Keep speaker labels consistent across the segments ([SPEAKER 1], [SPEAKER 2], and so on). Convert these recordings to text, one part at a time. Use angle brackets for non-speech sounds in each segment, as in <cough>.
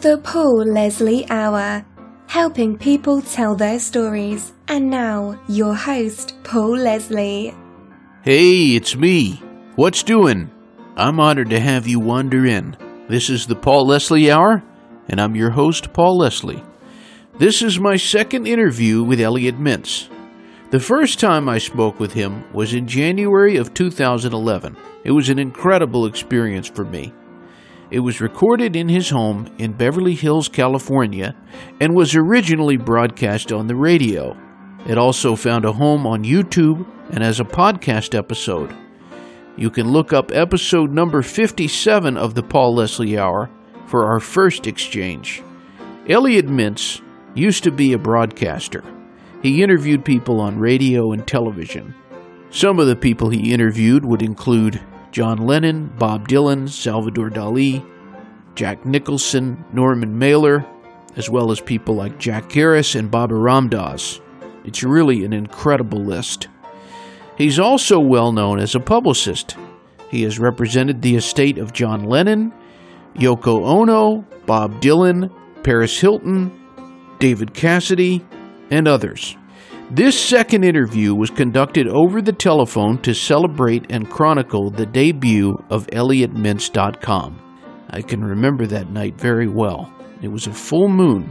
[SPEAKER 1] The Paul Leslie Hour, helping people tell their stories. And now, your host, Paul Leslie.
[SPEAKER 2] Hey, it's me. What's doing? I'm honored to have you wander in. This is the Paul Leslie Hour, and I'm your host, Paul Leslie. This is my second interview with Elliot Mintz. The first time I spoke with him was in January of 2011. It was an incredible experience for me. It was recorded in his home in Beverly Hills, California, and was originally broadcast on the radio. It also found a home on YouTube and as a podcast episode. You can look up episode number 57 of the Paul Leslie Hour for our first exchange. Elliot Mintz used to be a broadcaster. He interviewed people on radio and television. Some of the people he interviewed would include John Lennon, Bob Dylan, Salvador Dali, Jack Nicholson, Norman Mailer, as well as people like Jack Harris and Baba Ram Dass. It's really an incredible list. He's also well known as a publicist. He has represented the estate of John Lennon, Yoko Ono, Bob Dylan, Paris Hilton, David Cassidy, and others. This second interview was conducted over the telephone to celebrate and chronicle the debut of ElliotMintz.com. I can remember that night very well. It was a full moon.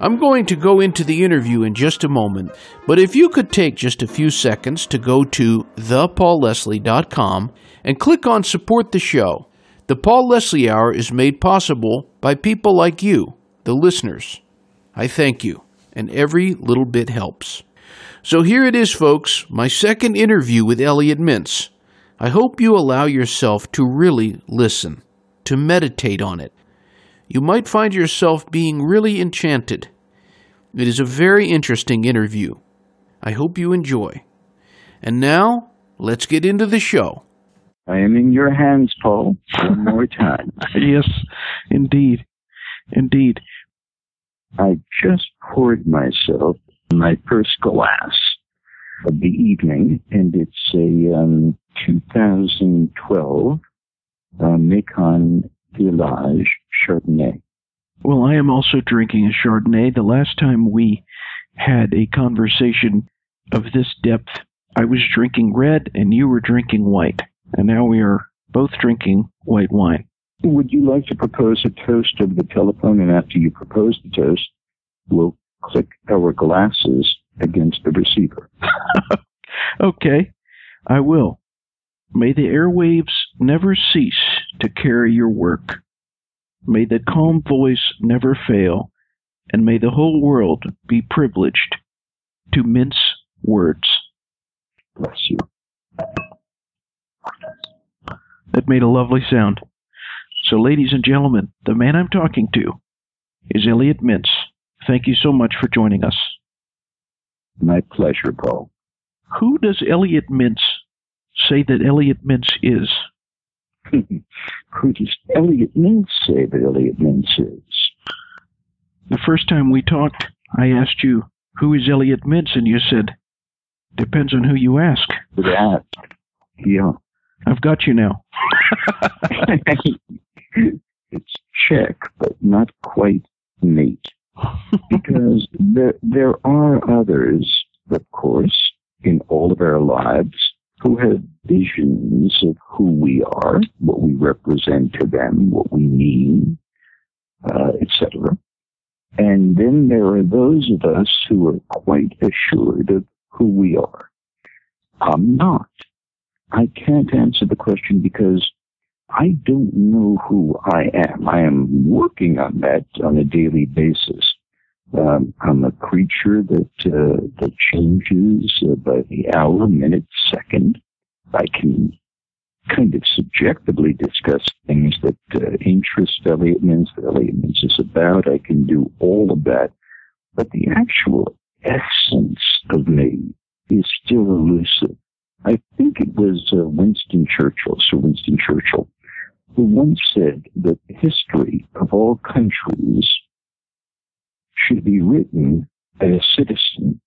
[SPEAKER 2] I'm going to go into the interview in just a moment, but if you could take just a few seconds to go to thepaulleslie.com and click on Support the Show. The Paul Leslie Hour is made possible by people like you, the listeners. I thank you, and every little bit helps. So here it is, folks, my second interview with Elliot Mintz. I hope you allow yourself to really listen, to meditate on it. You might find yourself being really enchanted. It is a very interesting interview. I hope you enjoy. And now, let's get into the show.
[SPEAKER 3] I am in your hands, Paul, one more time. <laughs>
[SPEAKER 4] yes, indeed. Indeed.
[SPEAKER 3] I just poured myself my first glass of the evening, and it's a um, 2012 uh, Macon Village Chardonnay.
[SPEAKER 4] Well, I am also drinking a Chardonnay. The last time we had a conversation of this depth, I was drinking red and you were drinking white. And now we are both drinking white wine.
[SPEAKER 3] Would you like to propose a toast over the telephone? And after you propose the toast, we'll click our glasses against the receiver. <laughs>
[SPEAKER 4] okay, I will. May the airwaves never cease to carry your work. May the calm voice never fail, and may the whole world be privileged to mince words.
[SPEAKER 3] Bless you.
[SPEAKER 4] That made a lovely sound. So, ladies and gentlemen, the man I'm talking to is Elliot Mintz. Thank you so much for joining us.
[SPEAKER 3] My pleasure, Paul.
[SPEAKER 4] Who does Elliot Mintz say that Elliot Mintz is? <laughs>
[SPEAKER 3] Who does Elliot Mintz say that Elliot Mintz is?
[SPEAKER 4] The first time we talked, I asked you, Who is Elliot Mintz? And you said, Depends on who you ask.
[SPEAKER 3] That, yeah.
[SPEAKER 4] I've got you now. <laughs>
[SPEAKER 3] it's check, but not quite mate. Because there, there are others, of course, in all of our lives who have visions of who we are, what we represent to them, what we mean, uh, etc. And then there are those of us who are quite assured of who we are. I'm not. I can't answer the question because I don't know who I am. I am working on that on a daily basis. Um, I'm a creature that uh, that changes uh, by the hour, minute, second. I can kind of subjectively discuss things that uh, interest Elliot Mintz, that Elliot Mintz is about. I can do all of that, but the actual essence of me is still elusive. I think it was uh, Winston Churchill, Sir Winston Churchill, who once said that the history of all countries should be written by a citizen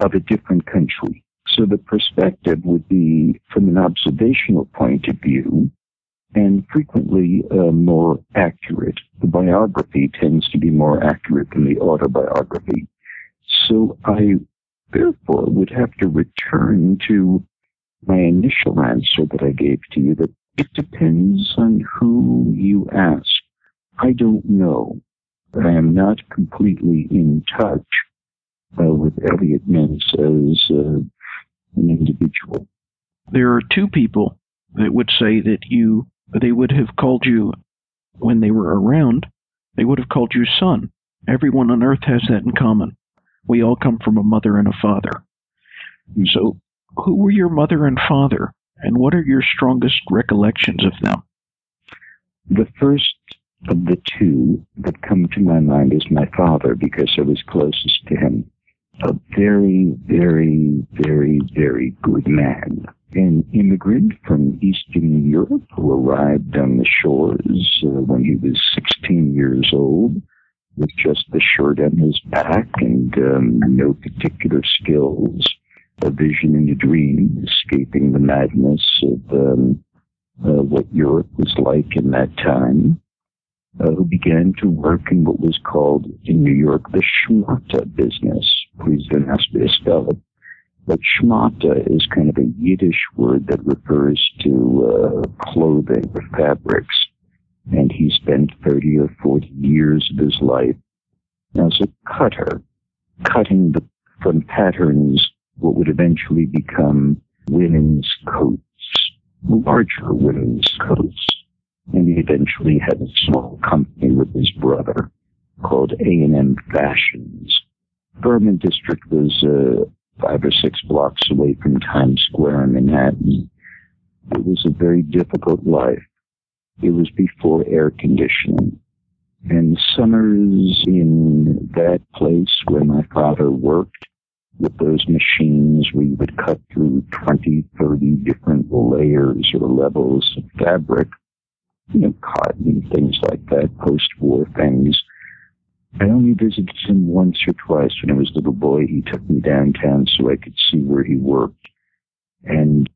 [SPEAKER 3] of a different country. So the perspective would be from an observational point of view, and frequently uh, more accurate. The biography tends to be more accurate than the autobiography. So I therefore would have to return to my initial answer that I gave to you that it depends on who you ask. I don't know. I am not completely in touch uh, with Elliot Mintz as uh, an individual.
[SPEAKER 4] There are two people that would say that you, they would have called you when they were around, they would have called you son. Everyone on earth has that in common. We all come from a mother and a father. So, who were your mother and father, and what are your strongest recollections of them?
[SPEAKER 3] The first of the two that come to my mind is my father because I was closest to him. A very, very, very, very good man. An immigrant from Eastern Europe who arrived on the shores uh, when he was 16 years old with just the shirt on his back and um, no particular skills, a vision and a dream, escaping the madness of um, uh, what Europe was like in that time, uh, who began to work in what was called in New York the schmata business. Please don't ask me to spell it. But schmata is kind of a Yiddish word that refers to uh, clothing or fabrics and he spent 30 or 40 years of his life as a cutter, cutting the, from patterns what would eventually become women's coats, larger women's coats. And he eventually had a small company with his brother called A&M Fashions. Garment District was uh, five or six blocks away from Times Square in Manhattan. It was a very difficult life. It was before air conditioning. And summers in that place where my father worked with those machines, where we would cut through 20, 30 different layers or levels of fabric, you know, cotton, things like that, post-war things. I only visited him once or twice when I was a little boy. He took me downtown so I could see where he worked. And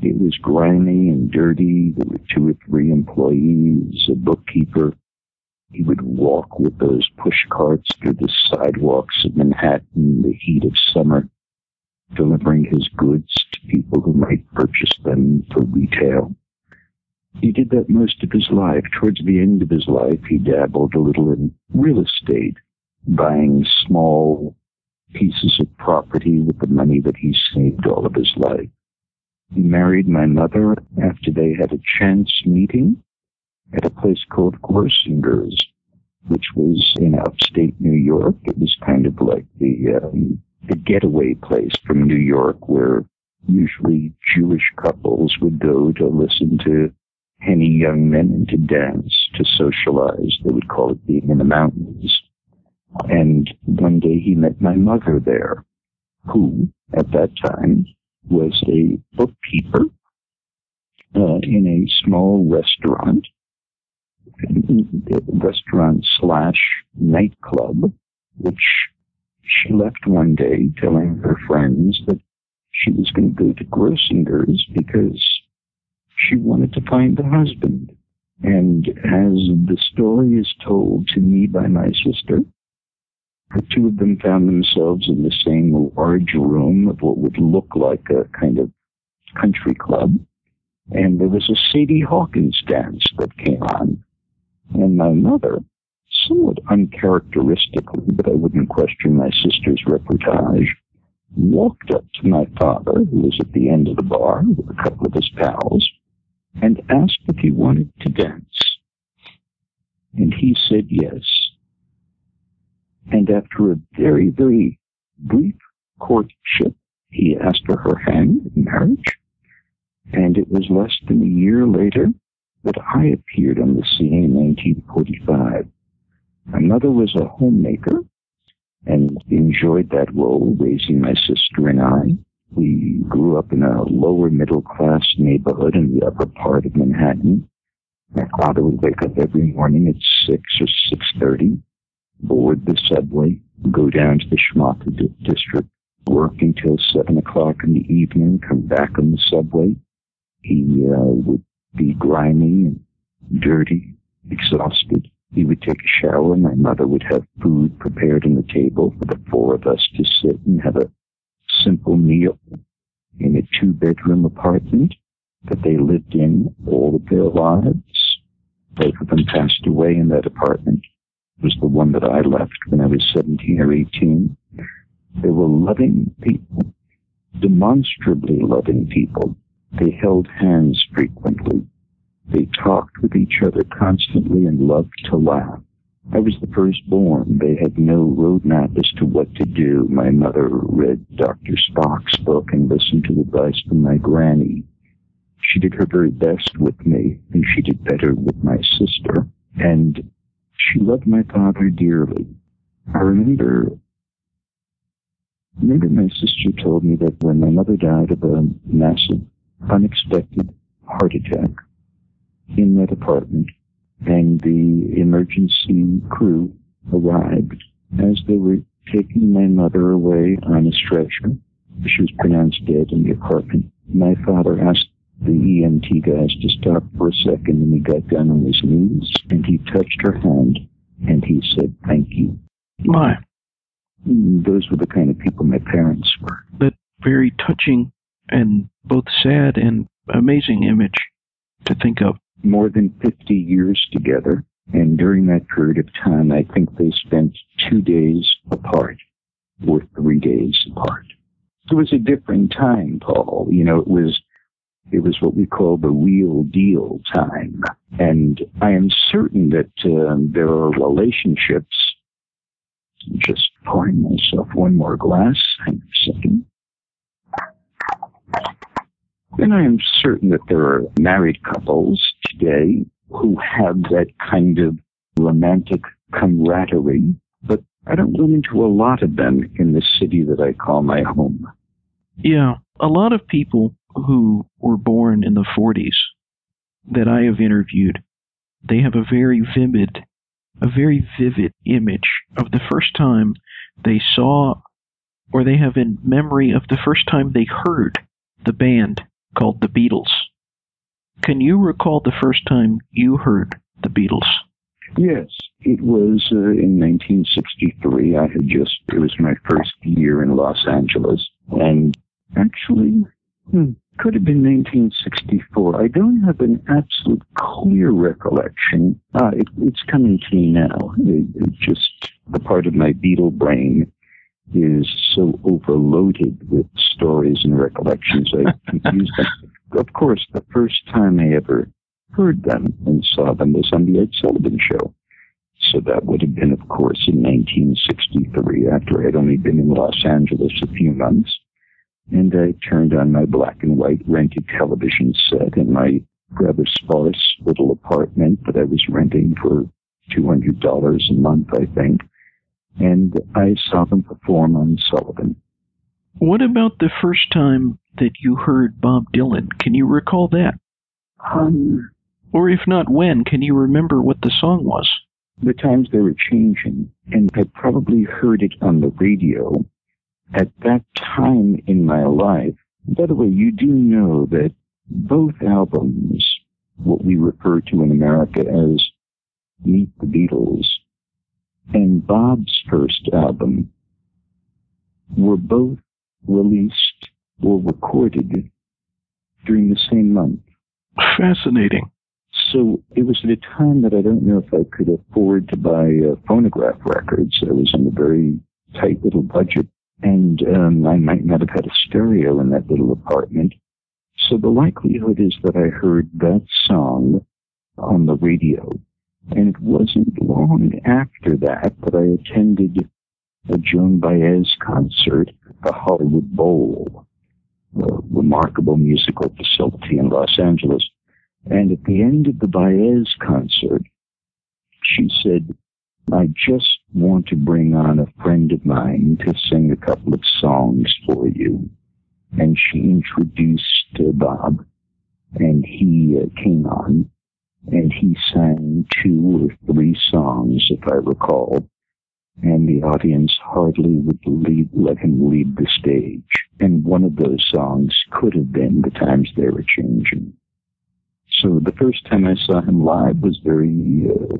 [SPEAKER 3] it was grimy and dirty. There were two or three employees, a bookkeeper. He would walk with those push carts through the sidewalks of Manhattan in the heat of summer, delivering his goods to people who might purchase them for retail. He did that most of his life. Towards the end of his life, he dabbled a little in real estate, buying small pieces of property with the money that he saved all of his life. He married my mother after they had a chance meeting at a place called Grossinger's, which was in upstate New York. It was kind of like the, um, the getaway place from New York where usually Jewish couples would go to listen to any young men and to dance, to socialize. They would call it being in the mountains. And one day he met my mother there, who, at that time, was a bookkeeper uh, in a small restaurant, restaurant slash nightclub, which she left one day telling her friends that she was going to go to Grossinger's because she wanted to find a husband. And as the story is told to me by my sister, the two of them found themselves in the same large room of what would look like a kind of country club. And there was a Sadie Hawkins dance that came on. And my mother, somewhat uncharacteristically, but I wouldn't question my sister's reportage, walked up to my father, who was at the end of the bar with a couple of his pals, and asked if he wanted to dance. And he said yes. And after a very, very brief courtship, he asked for her hand in marriage. And it was less than a year later that I appeared on the scene in 1945. My mother was a homemaker and enjoyed that role, raising my sister and I. We grew up in a lower middle class neighborhood in the upper part of Manhattan. My father would wake up every morning at 6 or 6.30 board the subway, go down to the Schmata district, work until 7 o'clock in the evening, come back on the subway. He uh, would be grimy and dirty, exhausted. He would take a shower. And my mother would have food prepared on the table for the four of us to sit and have a simple meal in a two bedroom apartment that they lived in all of their lives. Both of them passed away in that apartment. It was the one that I left when I was 17 or 18. They were loving people, demonstrably loving people. They held hands frequently. They talked with each other constantly and loved to laugh. I was the firstborn. They had no roadmap as to what to do. My mother read Dr. Spock's book and listened to advice from my granny. She did her very best with me, and she did better with my sister. And she loved my father dearly. I remember, remember my sister told me that when my mother died of a massive, unexpected heart attack in that apartment, and the emergency crew arrived as they were taking my mother away on a stretcher. She was pronounced dead in the apartment. My father asked the EMT guys to stop for a second and he got down on his knees and he touched her hand and he said, thank you.
[SPEAKER 4] My, mm,
[SPEAKER 3] Those were the kind of people my parents were.
[SPEAKER 4] that very touching and both sad and amazing image to think of.
[SPEAKER 3] More than 50 years together. And during that period of time, I think they spent two days apart or three days apart. It was a different time, Paul. You know, it was it was what we call the real deal time. And I am certain that uh, there are relationships. Just pouring myself one more glass. Hang on a second. And I am certain that there are married couples today who have that kind of romantic camaraderie, but I don't run into a lot of them in the city that I call my home.
[SPEAKER 4] Yeah, a lot of people who were born in the 40s that I have interviewed, they have a very vivid, a very vivid image of the first time they saw, or they have in memory of the first time they heard the band called the Beatles. Can you recall the first time you heard the Beatles?
[SPEAKER 3] Yes, it was uh, in 1963. I had just, it was my first year in Los Angeles. And actually, hmm, could have been 1964. I don't have an absolute clear recollection. Ah, it, it's coming to me now. It, it just, the part of my Beatle brain is so overloaded with stories and recollections, I confuse them. Of course, the first time I ever heard them and saw them was on the Ed Sullivan Show. So that would have been, of course, in 1963, after I'd only been in Los Angeles a few months. And I turned on my black and white rented television set in my rather sparse little apartment that I was renting for $200 a month, I think. And I saw them perform on Sullivan.
[SPEAKER 4] What about the first time that you heard Bob Dylan? Can you recall that?
[SPEAKER 3] Um,
[SPEAKER 4] Or if not when, can you remember what the song was?
[SPEAKER 3] the times they were changing, and I probably heard it on the radio at that time in my life. By the way, you do know that both albums, what we refer to in America as Meet the Beatles, and Bob's first album were both released or recorded during the same month.
[SPEAKER 4] Fascinating.
[SPEAKER 3] So it was at a time that I don't know if I could afford to buy uh, phonograph records. I was on a very tight little budget, and um, I might not have had a stereo in that little apartment. So the likelihood is that I heard that song on the radio. And it wasn't long after that that I attended a Joan Baez concert at the Hollywood Bowl, a remarkable musical facility in Los Angeles. And at the end of the Baez concert, she said, I just want to bring on a friend of mine to sing a couple of songs for you. And she introduced uh, Bob, and he uh, came on, and he sang two or three songs, if I recall, and the audience hardly would lead, let him lead the stage. And one of those songs could have been The Times They Were Changing. So the first time I saw him live was very, uh,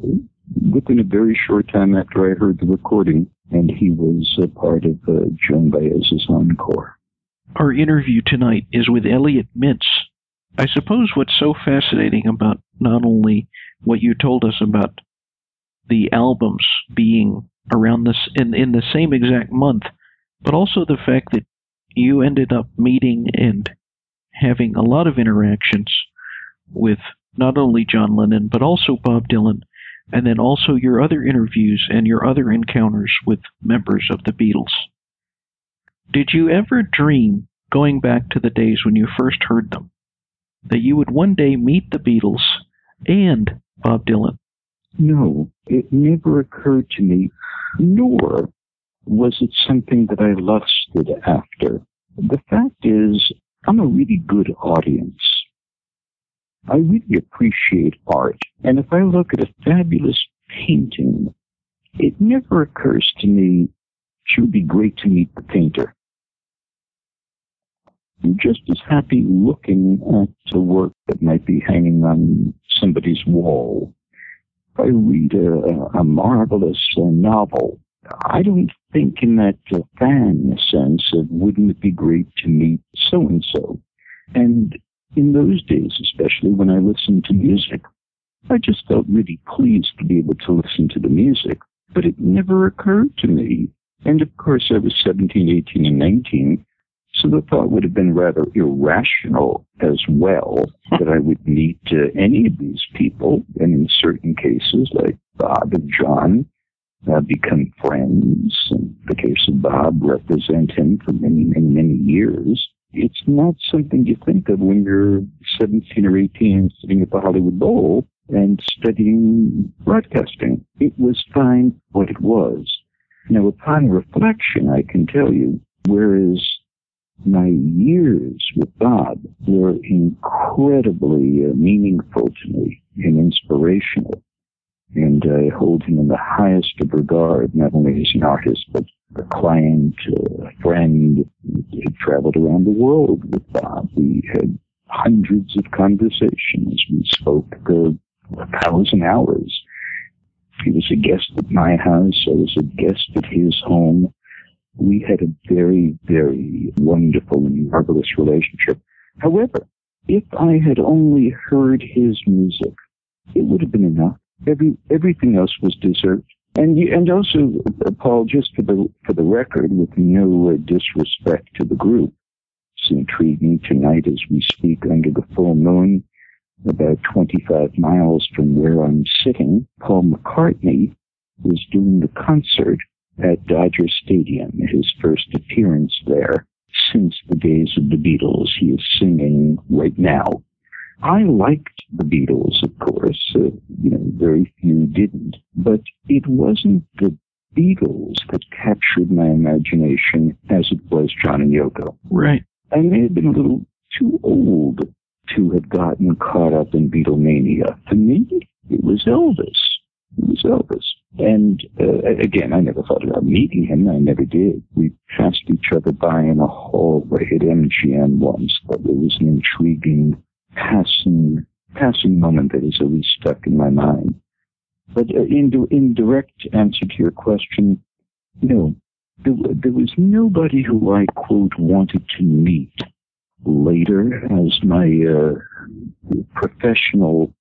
[SPEAKER 3] within a very short time after I heard the recording, and he was a part of uh, Joan Baez's encore.
[SPEAKER 4] Our interview tonight is with Elliot Mintz. I suppose what's so fascinating about not only what you told us about the albums being around this in, in the same exact month, but also the fact that you ended up meeting and having a lot of interactions with not only John Lennon, but also Bob Dylan, and then also your other interviews and your other encounters with members of the Beatles. Did you ever dream, going back to the days when you first heard them, that you would one day meet the Beatles and Bob Dylan?
[SPEAKER 3] No, it never occurred to me, nor was it something that I lusted after. The fact is, I'm a really good audience. I really appreciate art. And if I look at a fabulous painting, it never occurs to me it would be great to meet the painter. I'm just as happy looking at a work that might be hanging on somebody's wall. If I read a, a marvelous novel, I don't think in that fan sense of wouldn't it be great to meet so and so. And in those days, especially when I listened to music, I just felt really pleased to be able to listen to the music, but it never occurred to me. And of course, I was 17, 18, and 19, so the thought would have been rather irrational as well <laughs> that I would meet uh, any of these people, and in certain cases, like Bob and John, uh, become friends. In the case of Bob, represent him for many, many, many years it's not something you think of when you're 17 or 18 sitting at the Hollywood Bowl and studying broadcasting. It was fine what it was. Now, upon reflection, I can tell you, whereas my years with Bob were incredibly uh, meaningful to me and inspirational. And I hold him in the highest of regard, not only as an artist, but a client, a friend. He traveled around the world with Bob. We had hundreds of conversations. We spoke for a thousand hours. He was a guest at my house. I was a guest at his home. We had a very, very wonderful and marvelous relationship. However, if I had only heard his music, it would have been enough. Every, everything else was dessert. And and also, uh, Paul, just for the for the record, with no uh, disrespect to the group, it's intriguing tonight as we speak under the full moon, about 25 miles from where I'm sitting. Paul McCartney was doing the concert at Dodger Stadium, his first appearance there since the days of the Beatles. He is singing right now I liked the Beatles, of course. Uh, you know, very few didn't. But it wasn't the Beatles that captured my imagination as it was John and Yoko.
[SPEAKER 4] Right.
[SPEAKER 3] I may have been a little too old to have gotten caught up in Beatlemania. For me, it was Elvis. It was Elvis. And uh, again, I never thought about meeting him. I never did. We passed each other by in a hallway at MGM once. but it was an intriguing passing passing moment that is always stuck in my mind. But uh, in in direct answer to your question, no, there, there was nobody who I quote wanted to meet later as my uh, professional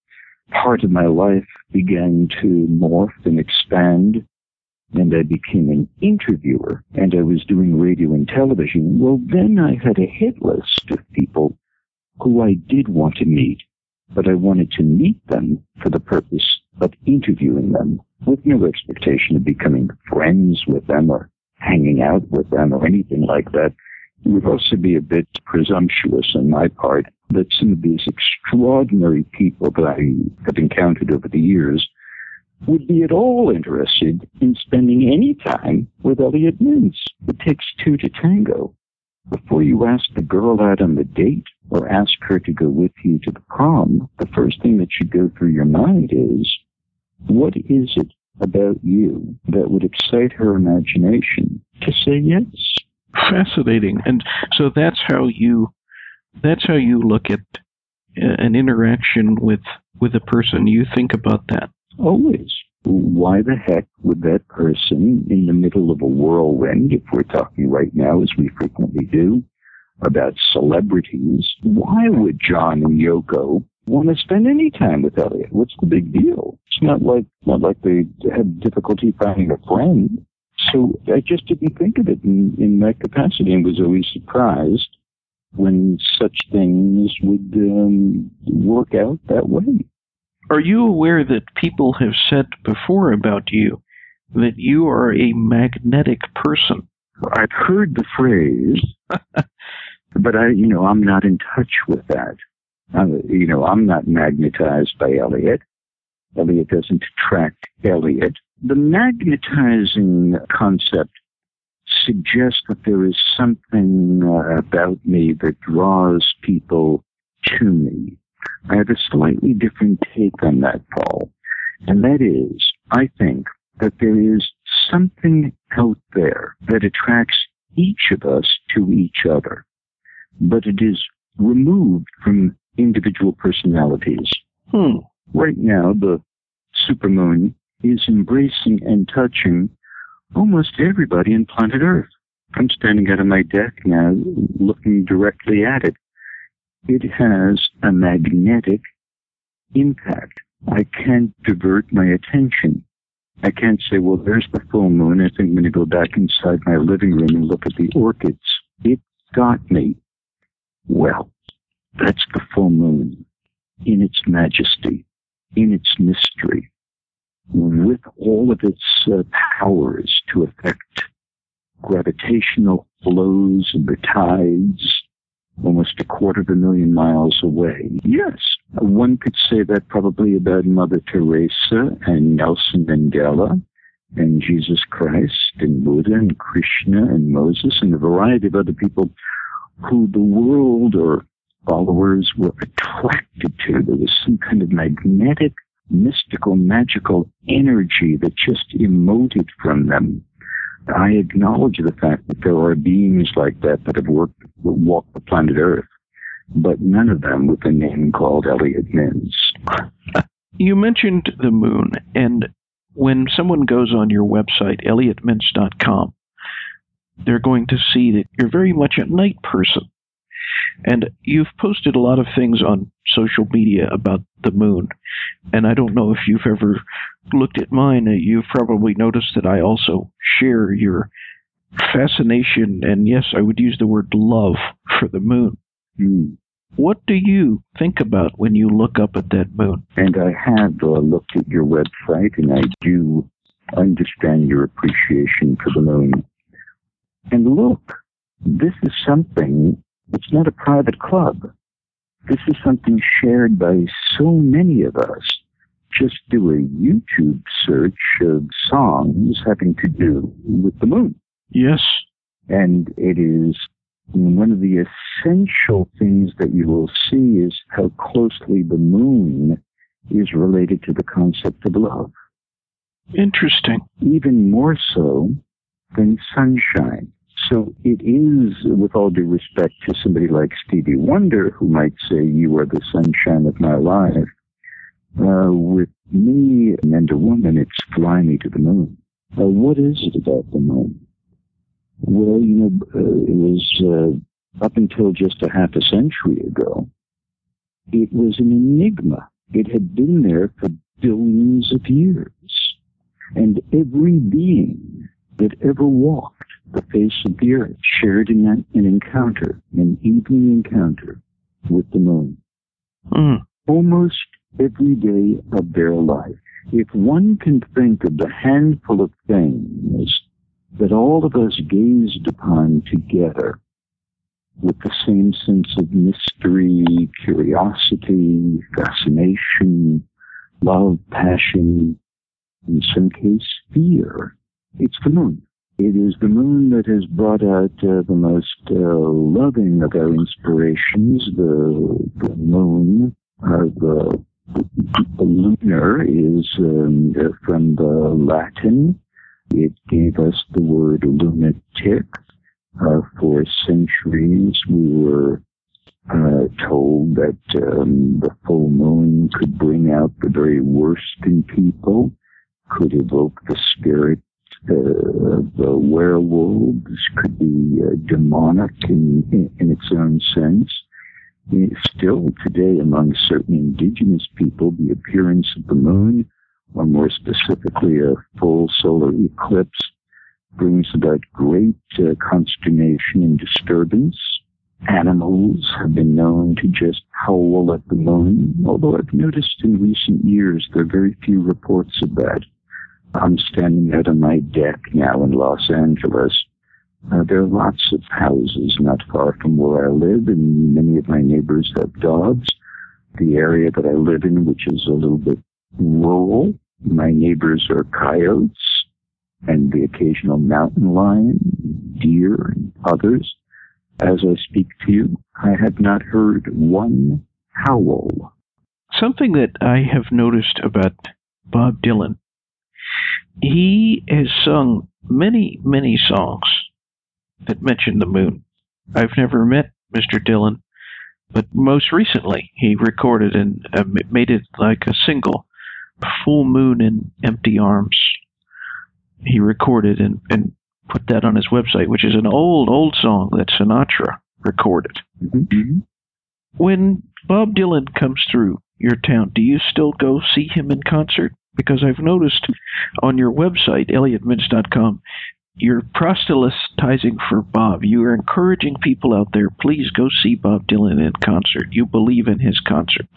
[SPEAKER 3] part of my life began to morph and expand and I became an interviewer and I was doing radio and television, well, then I had a hit list of people who I did want to meet, but I wanted to meet them for the purpose of interviewing them with no expectation of becoming friends with them or hanging out with them or anything like that. It would also be a bit presumptuous on my part that some of these extraordinary people that I have encountered over the years would be at all interested in spending any time with Elliot Mintz. It takes two to tango. Before you ask the girl out on the date or ask her to go with you to the prom, the first thing that should go through your mind is, what is it about you that would excite her imagination to say yes?
[SPEAKER 4] Fascinating. And so that's how you that's how you look at uh, an interaction with with a person, you think about that.
[SPEAKER 3] Always. Why the heck would that person in the middle of a whirlwind, if we're talking right now, as we frequently do, about celebrities, why would John and Yoko want to spend any time with Elliot? What's the big deal? It's not like not like they had difficulty finding a friend. So I just didn't think of it in, in that capacity and was always surprised when such things would um, work out that way.
[SPEAKER 4] Are you aware that people have said before about you that you are a magnetic person?
[SPEAKER 3] I've heard the phrase, <laughs> but I, you know, I'm not in touch with that. Uh, you know, I'm not magnetized by Elliot. Elliot doesn't attract Elliot. The magnetizing concept suggests that there is something uh, about me that draws people to me. I have a slightly different take on that, Paul. And that is, I think that there is something out there that attracts each of us to each other, but it is removed from individual personalities.
[SPEAKER 4] Hmm.
[SPEAKER 3] Right now, the supermoon is embracing and touching almost everybody on planet Earth. I'm standing out on my deck now, looking directly at it. It has a magnetic impact. I can't divert my attention. I can't say, well, there's the full moon. I think I'm going to go back inside my living room and look at the orchids. It got me. Well, that's the full moon in its majesty, in its mystery, with all of its uh, powers to affect gravitational flows and the tides almost a quarter of a million miles away. Yes, one could say that probably about Mother Teresa and Nelson Mandela and Jesus Christ and Buddha and Krishna and Moses and a variety of other people who the world or followers were attracted to. There was some kind of magnetic, mystical, magical energy that just emoted from them. I acknowledge the fact that there are beings like that that have worked, walked the planet Earth, but none of them with a name called Elliot Mintz.
[SPEAKER 4] You mentioned the moon, and when someone goes on your website, elliotmintz.com, they're going to see that you're very much a night person. And you've posted a lot of things on social media about the moon. And I don't know if you've ever looked at mine. You've probably noticed that I also share your fascination and, yes, I would use the word love for the moon.
[SPEAKER 3] Hmm.
[SPEAKER 4] What do you think about when you look up at that moon?
[SPEAKER 3] And I have uh, looked at your website and I do understand your appreciation for the moon. And look, this is something, it's not a private club. This is something shared by so many of us. Just do a YouTube search of songs having to do with the moon.
[SPEAKER 4] Yes.
[SPEAKER 3] And it is one of the essential things that you will see is how closely the moon is related to the concept of love.
[SPEAKER 4] Interesting.
[SPEAKER 3] Even more so than sunshine. So it is, with all due respect to somebody like Stevie Wonder, who might say, You are the sunshine of my life. Uh, with me and a woman, it's fly me to the moon. Uh, what is it about the moon? Well, you know, uh, it was uh, up until just a half a century ago, it was an enigma. It had been there for billions of years. And every being that ever walked the face of the earth shared in an, an encounter, an evening encounter with the moon.
[SPEAKER 4] Mm.
[SPEAKER 3] Almost every day of their life. If one can think of the handful of things that all of us gazed upon together with the same sense of mystery, curiosity, fascination, love, passion, in some case fear. It's the moon. It is the moon that has brought out uh, the most uh, loving of our inspirations. The, the moon, uh, the, the lunar is um, from the Latin it gave us the word lunatic. Uh, for centuries, we were uh, told that um, the full moon could bring out the very worst in people, could evoke the spirit uh, the werewolves, could be uh, demonic in, in, in, its own sense. Still today, among certain indigenous people, the appearance of the moon, or more specifically a full solar eclipse, brings about great uh, consternation and disturbance Animals have been known to just howl at the moon, although I've noticed in recent years there are very few reports of that. I'm standing out on my deck now in Los Angeles. Uh, there are lots of houses not far from where I live, and many of my neighbors have dogs. The area that I live in, which is a little bit rural, my neighbors are coyotes and the occasional mountain lion, deer, and others. As I speak to you, I have not heard one howl.
[SPEAKER 4] Something that I have noticed about Bob Dylan, he has sung many, many songs that mention the moon. I've never met Mr. Dylan, but most recently he recorded and uh, made it like a single, Full Moon and Empty Arms. He recorded and, and put that on his website, which is an old, old song that Sinatra recorded. Mm-hmm. When Bob Dylan comes through your town, do you still go see him in concert? Because I've noticed on your website, elliotmintz.com, you're proselytizing for Bob. You are encouraging people out there, please go see Bob Dylan in concert. You believe in his concerts.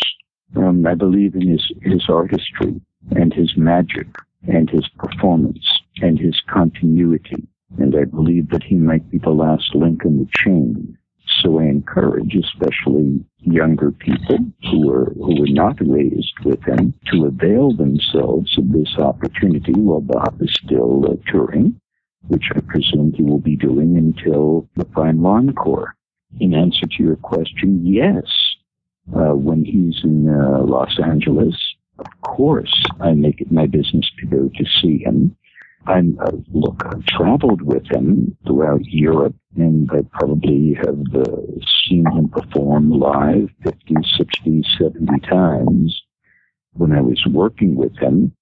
[SPEAKER 3] Um, I believe in his, his artistry and his magic and his performance and his continuity and I believe that he might be the last link in the chain. So I encourage, especially younger people who were who were not raised with him, to avail themselves of this opportunity while Bob is still uh, touring, which I presume he will be doing until the final encore. In answer to your question, yes. Uh, when he's in uh, Los Angeles, of course, I make it my business to go to see him. I'm, uh, look, I've traveled with him throughout Europe, and I probably have uh, seen him perform live 50, 60, 70 times. When I was working with him,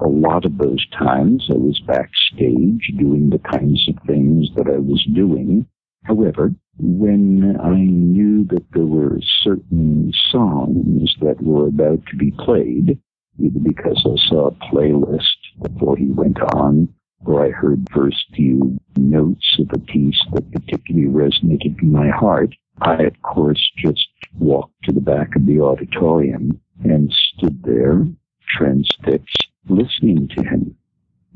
[SPEAKER 3] a lot of those times I was backstage doing the kinds of things that I was doing. However, when I knew that there were certain songs that were about to be played, either because I saw a playlist before he went on, or I heard first few notes of a piece that particularly resonated in my heart. I, of course, just walked to the back of the auditorium and stood there, transfixed, listening to him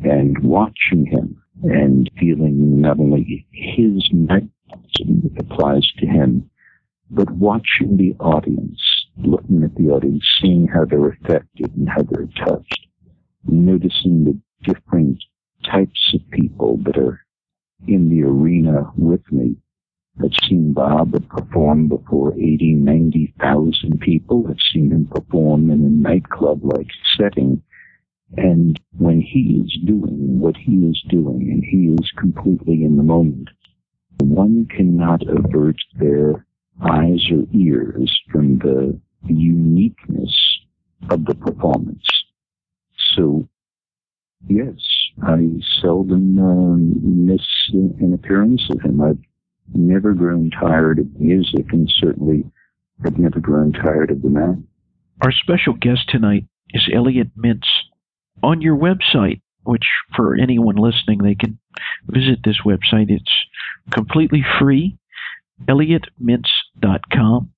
[SPEAKER 3] and watching him and feeling not only his magnetism that applies to him, but watching the audience, looking at the audience, seeing how they're affected and how they're touched, noticing the different types of people that are in the arena with me. I've seen Bob perform before 80, 90,000 people. I've seen him perform in a nightclub-like setting. And when he is doing what he is doing and he is completely in the moment, one cannot avert their eyes or ears from the uniqueness of the performance. So, yes, I seldom um, miss an appearance of him. I've never grown tired of music, and certainly I've never grown tired of the man.
[SPEAKER 4] Our special guest tonight is Elliot Mintz. On your website, which for anyone listening, they can visit this website. It's completely free, elliotmintz.com.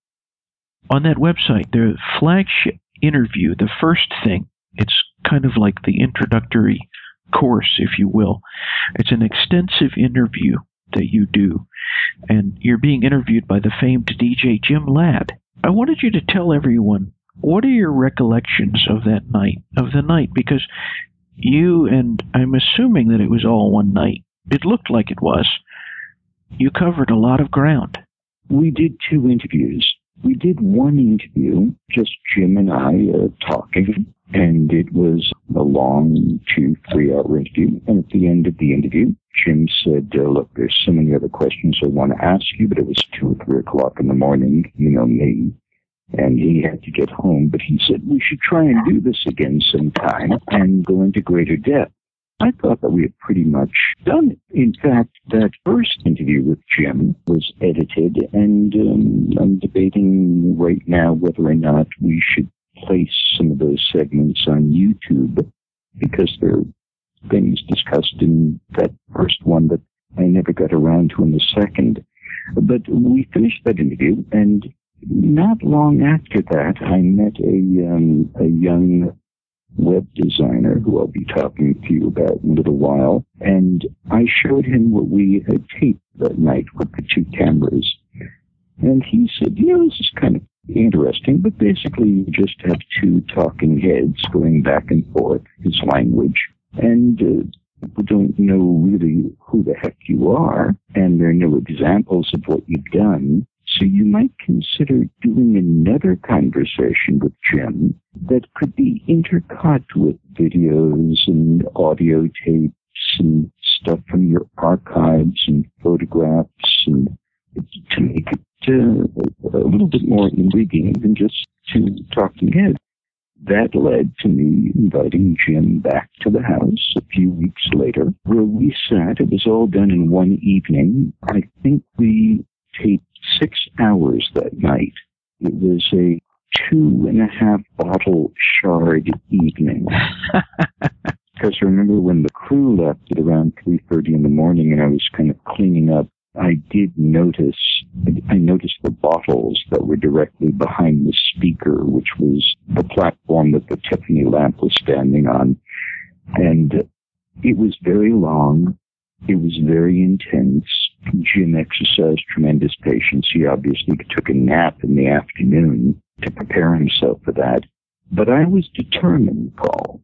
[SPEAKER 4] On that website, the flagship interview, the first thing, it's kind of like the introductory course, if you will. It's an extensive interview that you do, and you're being interviewed by the famed DJ Jim Ladd. I wanted you to tell everyone what are your recollections of that night, of the night, because you and I'm assuming that it was all one night. It looked like it was. You covered a lot of ground.
[SPEAKER 3] We did two interviews. We did one interview, just Jim and I uh, talking, And it was a long two, three hour interview. And at the end of the interview, Jim said, uh, look, there's so many other questions I want to ask you, but it was two or three o'clock in the morning. You know me. And he had to get home, but he said we should try and do this again sometime and go into greater depth. I thought that we had pretty much done it. In fact, that first interview with Jim was edited, and um, I'm debating right now whether or not we should place some of those segments on YouTube because there are things discussed in that first one that I never got around to in the second. But we finished that interview, and not long after that, I met a um, a young web designer who I'll be talking to you about in a little while. And I showed him what we had taped that night with the two cameras. And he said, you know, this is kind of interesting, but basically you just have two talking heads going back and forth, his language. And uh, people don't know really who the heck you are, and there are no examples of what you've done. So you might consider doing another conversation with Jim that could be intercut with videos and audio tapes and stuff from your archives and photographs and to make it uh, a little bit more intriguing than just two talking heads. That led to me inviting Jim back to the house a few weeks later, where we sat. It was all done in one evening. I think we taped six hours that night. It was a two and a half bottle shard evening. <laughs> because I remember when the crew left at around 3.30 in the morning and I was kind of cleaning up, I did notice, I noticed the bottles that were directly behind the speaker, which was the platform that the Tiffany lamp was standing on. And it was very long. It was very intense. Jim exercised tremendous patience. He obviously took a nap in the afternoon to prepare himself for that. But I was determined, Paul.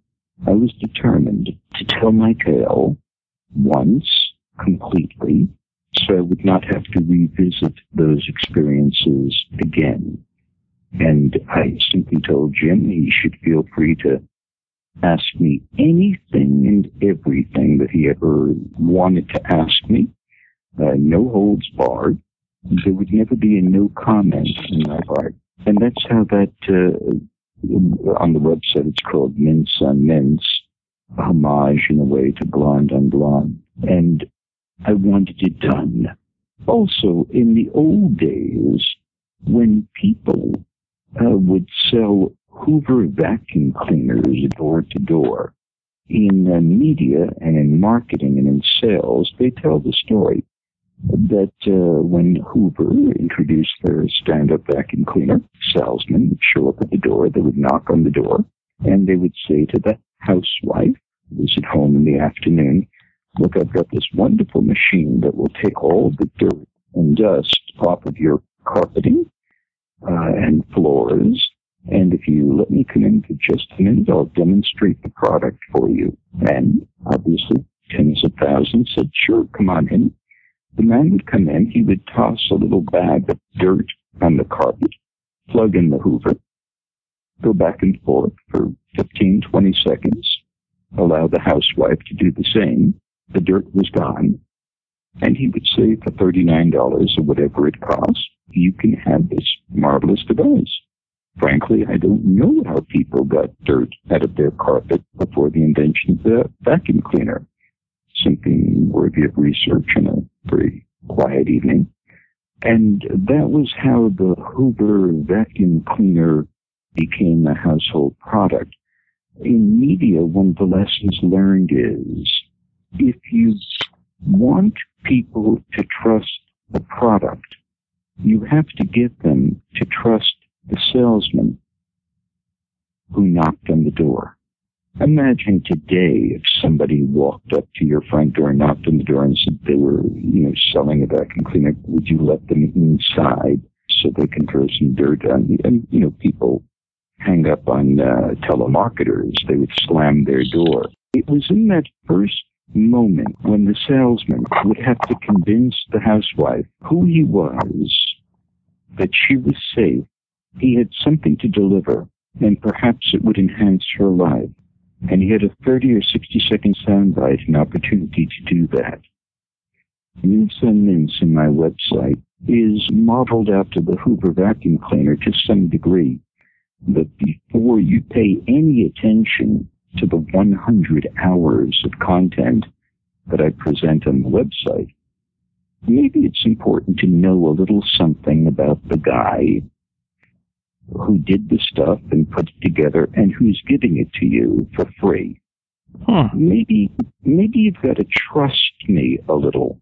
[SPEAKER 3] I was determined to tell my tale once completely so I would not have to revisit those experiences again. And I simply told Jim he should feel free to ask me anything and everything that he ever wanted to ask me. Uh, no holds barred. There would never be a no comment in my part. And that's how that, uh, on the website it's called Mintz on Mintz, homage in a way to Blonde on Blonde. And I wanted it done. Also, in the old days, when people uh, would sell Hoover vacuum cleaners door to door. In uh, media and in marketing and in sales, they tell the story that uh, when Hoover introduced their stand-up vacuum cleaner, salesmen would show up at the door, they would knock on the door, and they would say to the housewife who was at home in the afternoon, look, I've got this wonderful machine that will take all the dirt and dust off of your carpeting uh, and floors and if you let me come in for just a minute, I'll demonstrate the product for you. And obviously, tens of thousands said, sure, come on in. The man would come in, he would toss a little bag of dirt on the carpet, plug in the hoover, go back and forth for 15, 20 seconds, allow the housewife to do the same. The dirt was gone. And he would say for $39 or whatever it costs, you can have this marvelous device. Frankly, I don't know how people got dirt out of their carpet before the invention of the vacuum cleaner. Something worthy of research in a very quiet evening. And that was how the Hoover vacuum cleaner became a household product. In media, one of the lessons learned is if you want people to trust the product, you have to get them to trust the salesman who knocked on the door. Imagine today if somebody walked up to your front door, knocked on the door, and said they were, you know, selling a vacuum cleaner. Would you let them inside so they can throw some dirt on you? And you know, people hang up on uh, telemarketers. They would slam their door. It was in that first moment when the salesman would have to convince the housewife who he was, that she was safe, he had something to deliver and perhaps it would enhance her life. And he had a 30 or 60 second soundbite, an opportunity to do that. Mintz and Mintz in my website is modeled after the Hoover vacuum cleaner to some degree. But before you pay any attention to the 100 hours of content that I present on the website, maybe it's important to know a little something about the guy who did the stuff and put it together and who's giving it to you for free.
[SPEAKER 4] Huh.
[SPEAKER 3] Maybe, maybe you've got to trust me a little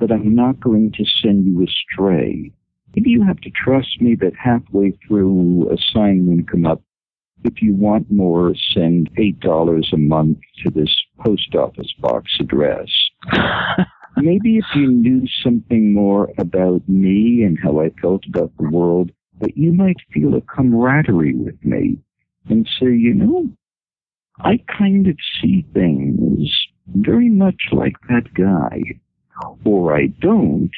[SPEAKER 3] that I'm not going to send you astray. Maybe you have to trust me that halfway through a sign will come up. If you want more, send $8 a month to this post office box address. <laughs> Maybe if you knew something more about me and how I felt about the world, that you might feel a camaraderie with me and say, you know, I kind of see things very much like that guy. Or I don't,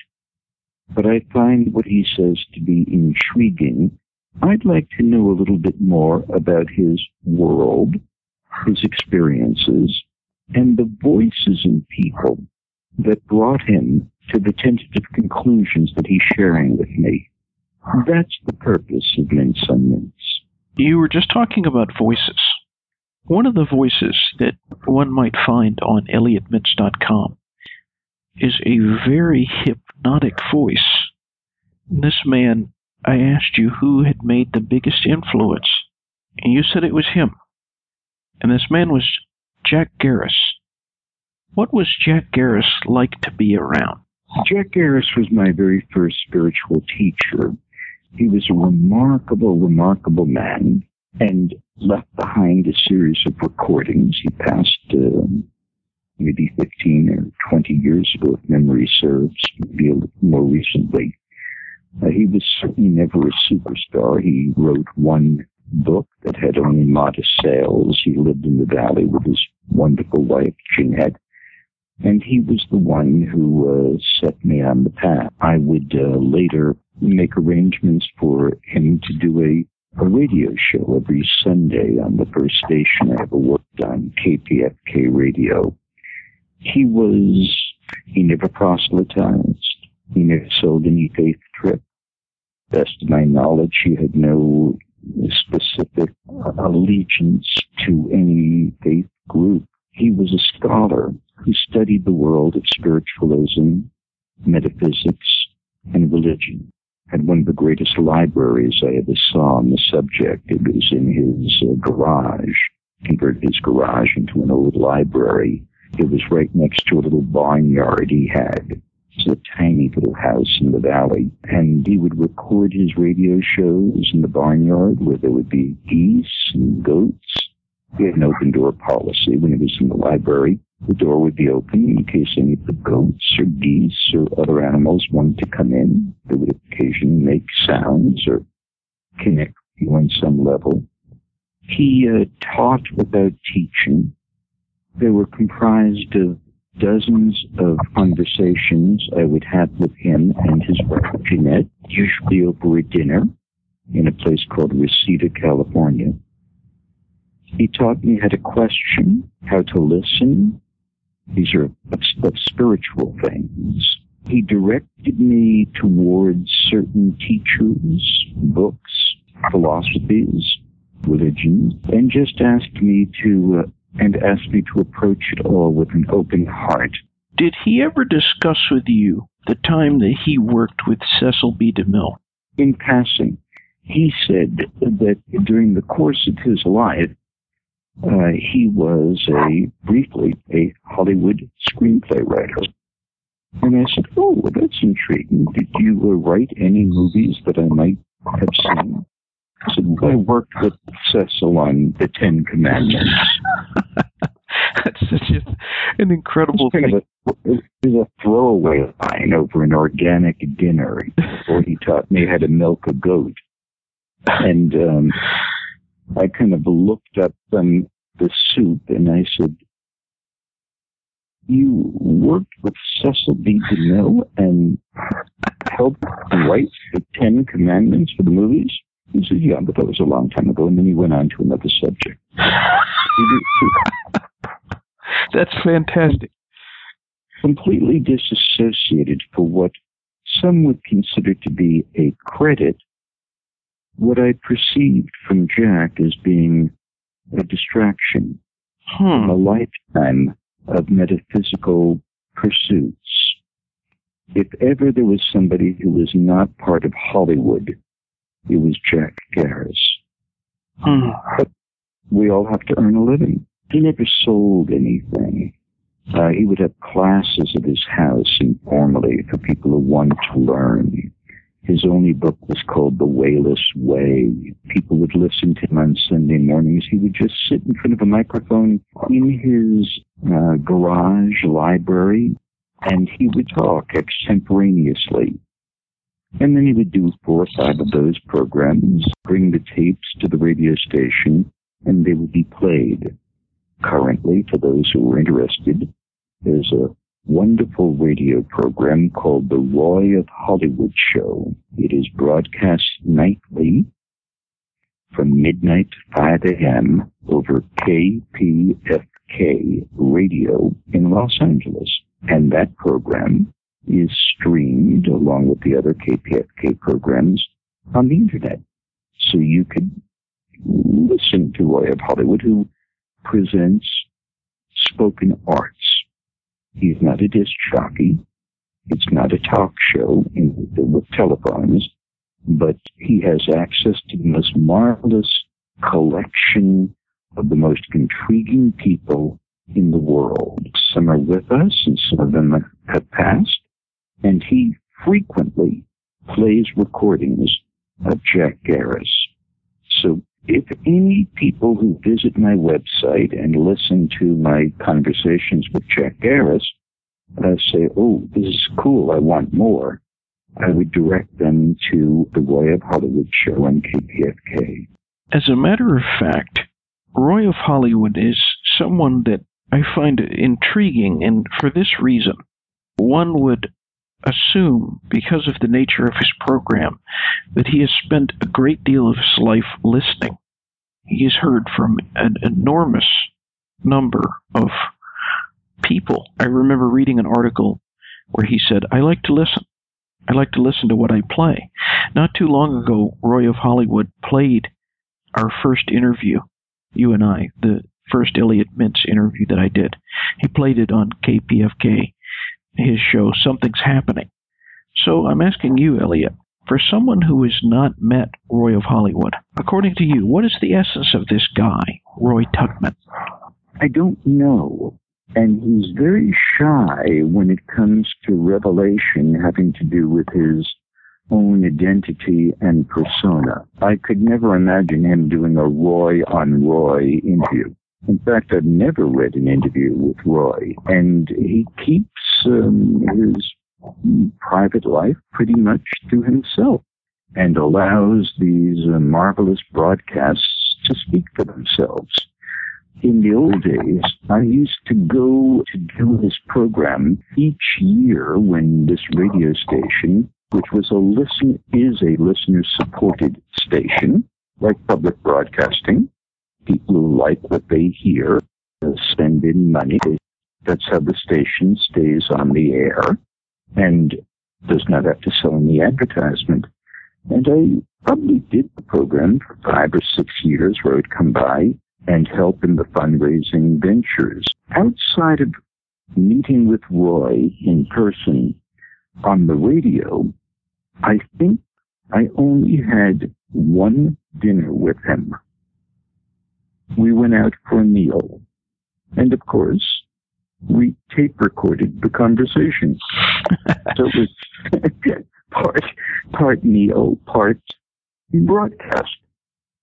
[SPEAKER 3] but I find what he says to be intriguing. I'd like to know a little bit more about his world, his experiences, and the voices in people that brought him to the tentative conclusions that he's sharing with me. That's the purpose of Mintz on Mintz.
[SPEAKER 4] You were just talking about voices. One of the voices that one might find on ElliotMintz.com is a very hypnotic voice. This man, I asked you who had made the biggest influence, and you said it was him. And this man was Jack Gariss. What was Jack Gariss like to be around?
[SPEAKER 3] Jack Gariss was my very first spiritual teacher. He was a remarkable, remarkable man and left behind a series of recordings. He passed uh, maybe 15 or 20 years ago, if memory serves, maybe more recently. Uh, he was certainly never a superstar. He wrote one book that had only modest sales. He lived in the valley with his wonderful wife, Jeanette. And he was the one who uh, set me on the path. I would uh, later make arrangements for him to do a, a radio show every Sunday on the first station I ever worked on, KPFK Radio. He was, he never proselytized. He never sold any faith trip. Best of my knowledge, he had no specific allegiance to any faith group. He was a scholar who studied the world of spiritualism, metaphysics, and religion. Had one of the greatest libraries I ever saw on the subject. It was in his uh, garage. Converted his garage into an old library. It was right next to a little barnyard he had. It's a tiny little house in the valley. And he would record his radio shows in the barnyard where there would be geese and goats. He had an open door policy when he was in the library. The door would be open in case any of the goats or geese or other animals wanted to come in. They would occasionally make sounds or connect you on some level. He uh, taught without teaching. They were comprised of dozens of conversations I would have with him and his wife Jeanette, usually over a dinner in a place called Reseda, California. He taught me how to question, how to listen. These are of, of spiritual things. He directed me towards certain teachers, books, philosophies, religions, and just asked me to uh, and asked me to approach it all with an open heart.
[SPEAKER 4] Did he ever discuss with you the time that he worked with Cecil B. DeMille?
[SPEAKER 3] In passing, he said that during the course of his life, uh, he was a briefly a Hollywood screenplay writer. And I said, "Oh, well, that's intriguing. Did you uh, write any movies that I might have seen?" I said, well, "I worked with Cecil on the Ten Commandments." <laughs>
[SPEAKER 4] That's such a, an incredible
[SPEAKER 3] It's
[SPEAKER 4] thing.
[SPEAKER 3] of a, it was a throwaway line over an organic dinner where he taught me how to milk a goat. And um, I kind of looked up um, the soup and I said, You worked with Cecil B. DeMille and helped write the Ten Commandments for the movies? He said, yeah, but that was a long time ago. And then he went on to another subject. <laughs>
[SPEAKER 4] That's fantastic.
[SPEAKER 3] Completely disassociated for what some would consider to be a credit, what I perceived from Jack as being a distraction from a
[SPEAKER 4] Hmm.
[SPEAKER 3] lifetime of metaphysical pursuits. If ever there was somebody who was not part of Hollywood, it was Jack Gariss.
[SPEAKER 4] Hmm.
[SPEAKER 3] We all have to earn a living. He never sold anything. Uh, he would have classes at his house informally for people who wanted to learn. His only book was called The Wayless Way. People would listen to him on Sunday mornings. He would just sit in front of a microphone in his uh, garage library and he would talk extemporaneously. And then he would do four or five of those programs, bring the tapes to the radio station, and they would be played. Currently, for those who are interested, there's a wonderful radio program called The Roy of Hollywood Show. It is broadcast nightly from midnight to 5 a.m. over KPFK radio in Los Angeles. And that program is streamed along with the other KPFK programs on the internet. So you can listen to Roy of Hollywood who presents spoken arts. He's not a disc jockey. It's not a talk show in, with telephones, but he has access to the most marvelous collection of the most intriguing people in the world. Some are with us and some of them have passed, and he frequently plays recordings of Jack Gariss. So if any people who visit my website and listen to my conversations with Jack Gariss uh, say, oh, this is cool, I want more, I would direct them to the Roy of Hollywood show on KPFK.
[SPEAKER 4] As a matter of fact, Roy of Hollywood is someone that I find intriguing, and for this reason, one would assume, because of the nature of his program, that he has spent a great deal of his life listening. He has heard from an enormous number of people. I remember reading an article where he said, I like to listen. I like to listen to what I play. Not too long ago, Roy of Hollywood played our first interview, you and I, the first Elliot Mintz interview that I did. He played it on KPFK, his show, Something's Happening. So I'm asking you, Elliot, for someone who has not met Roy of Hollywood, according to you, what is the essence of this guy, Roy Tuckman?
[SPEAKER 3] I don't know. And he's very shy when it comes to revelation having to do with his own identity and persona. I could never imagine him doing a Roy on Roy interview. In fact, I've never read an interview with Roy, and he keeps um, his private life pretty much to himself and allows these uh, marvelous broadcasts to speak for themselves. In the old days, I used to go to do this program each year when this radio station, which was a listen, is a listener supported station, like public broadcasting. People who like what they hear spend in money. That's how the station stays on the air and does not have to sell any advertisement. And I probably did the program for five or six years where I would come by and help in the fundraising ventures. Outside of meeting with Roy in person on the radio, I think I only had one dinner with him. We went out for a meal. And of course, we tape recorded the conversation. so it was <laughs> part, part meal, part broadcast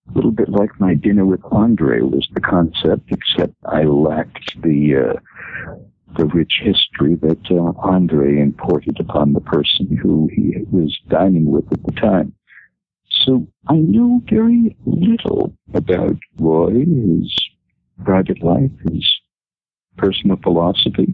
[SPEAKER 3] a little bit like my dinner with Andre was the concept, except I lacked the uh, the rich history that uh, Andre imported upon the person who he was dining with at the time. So I knew very little about Roy, his private life, his personal philosophy.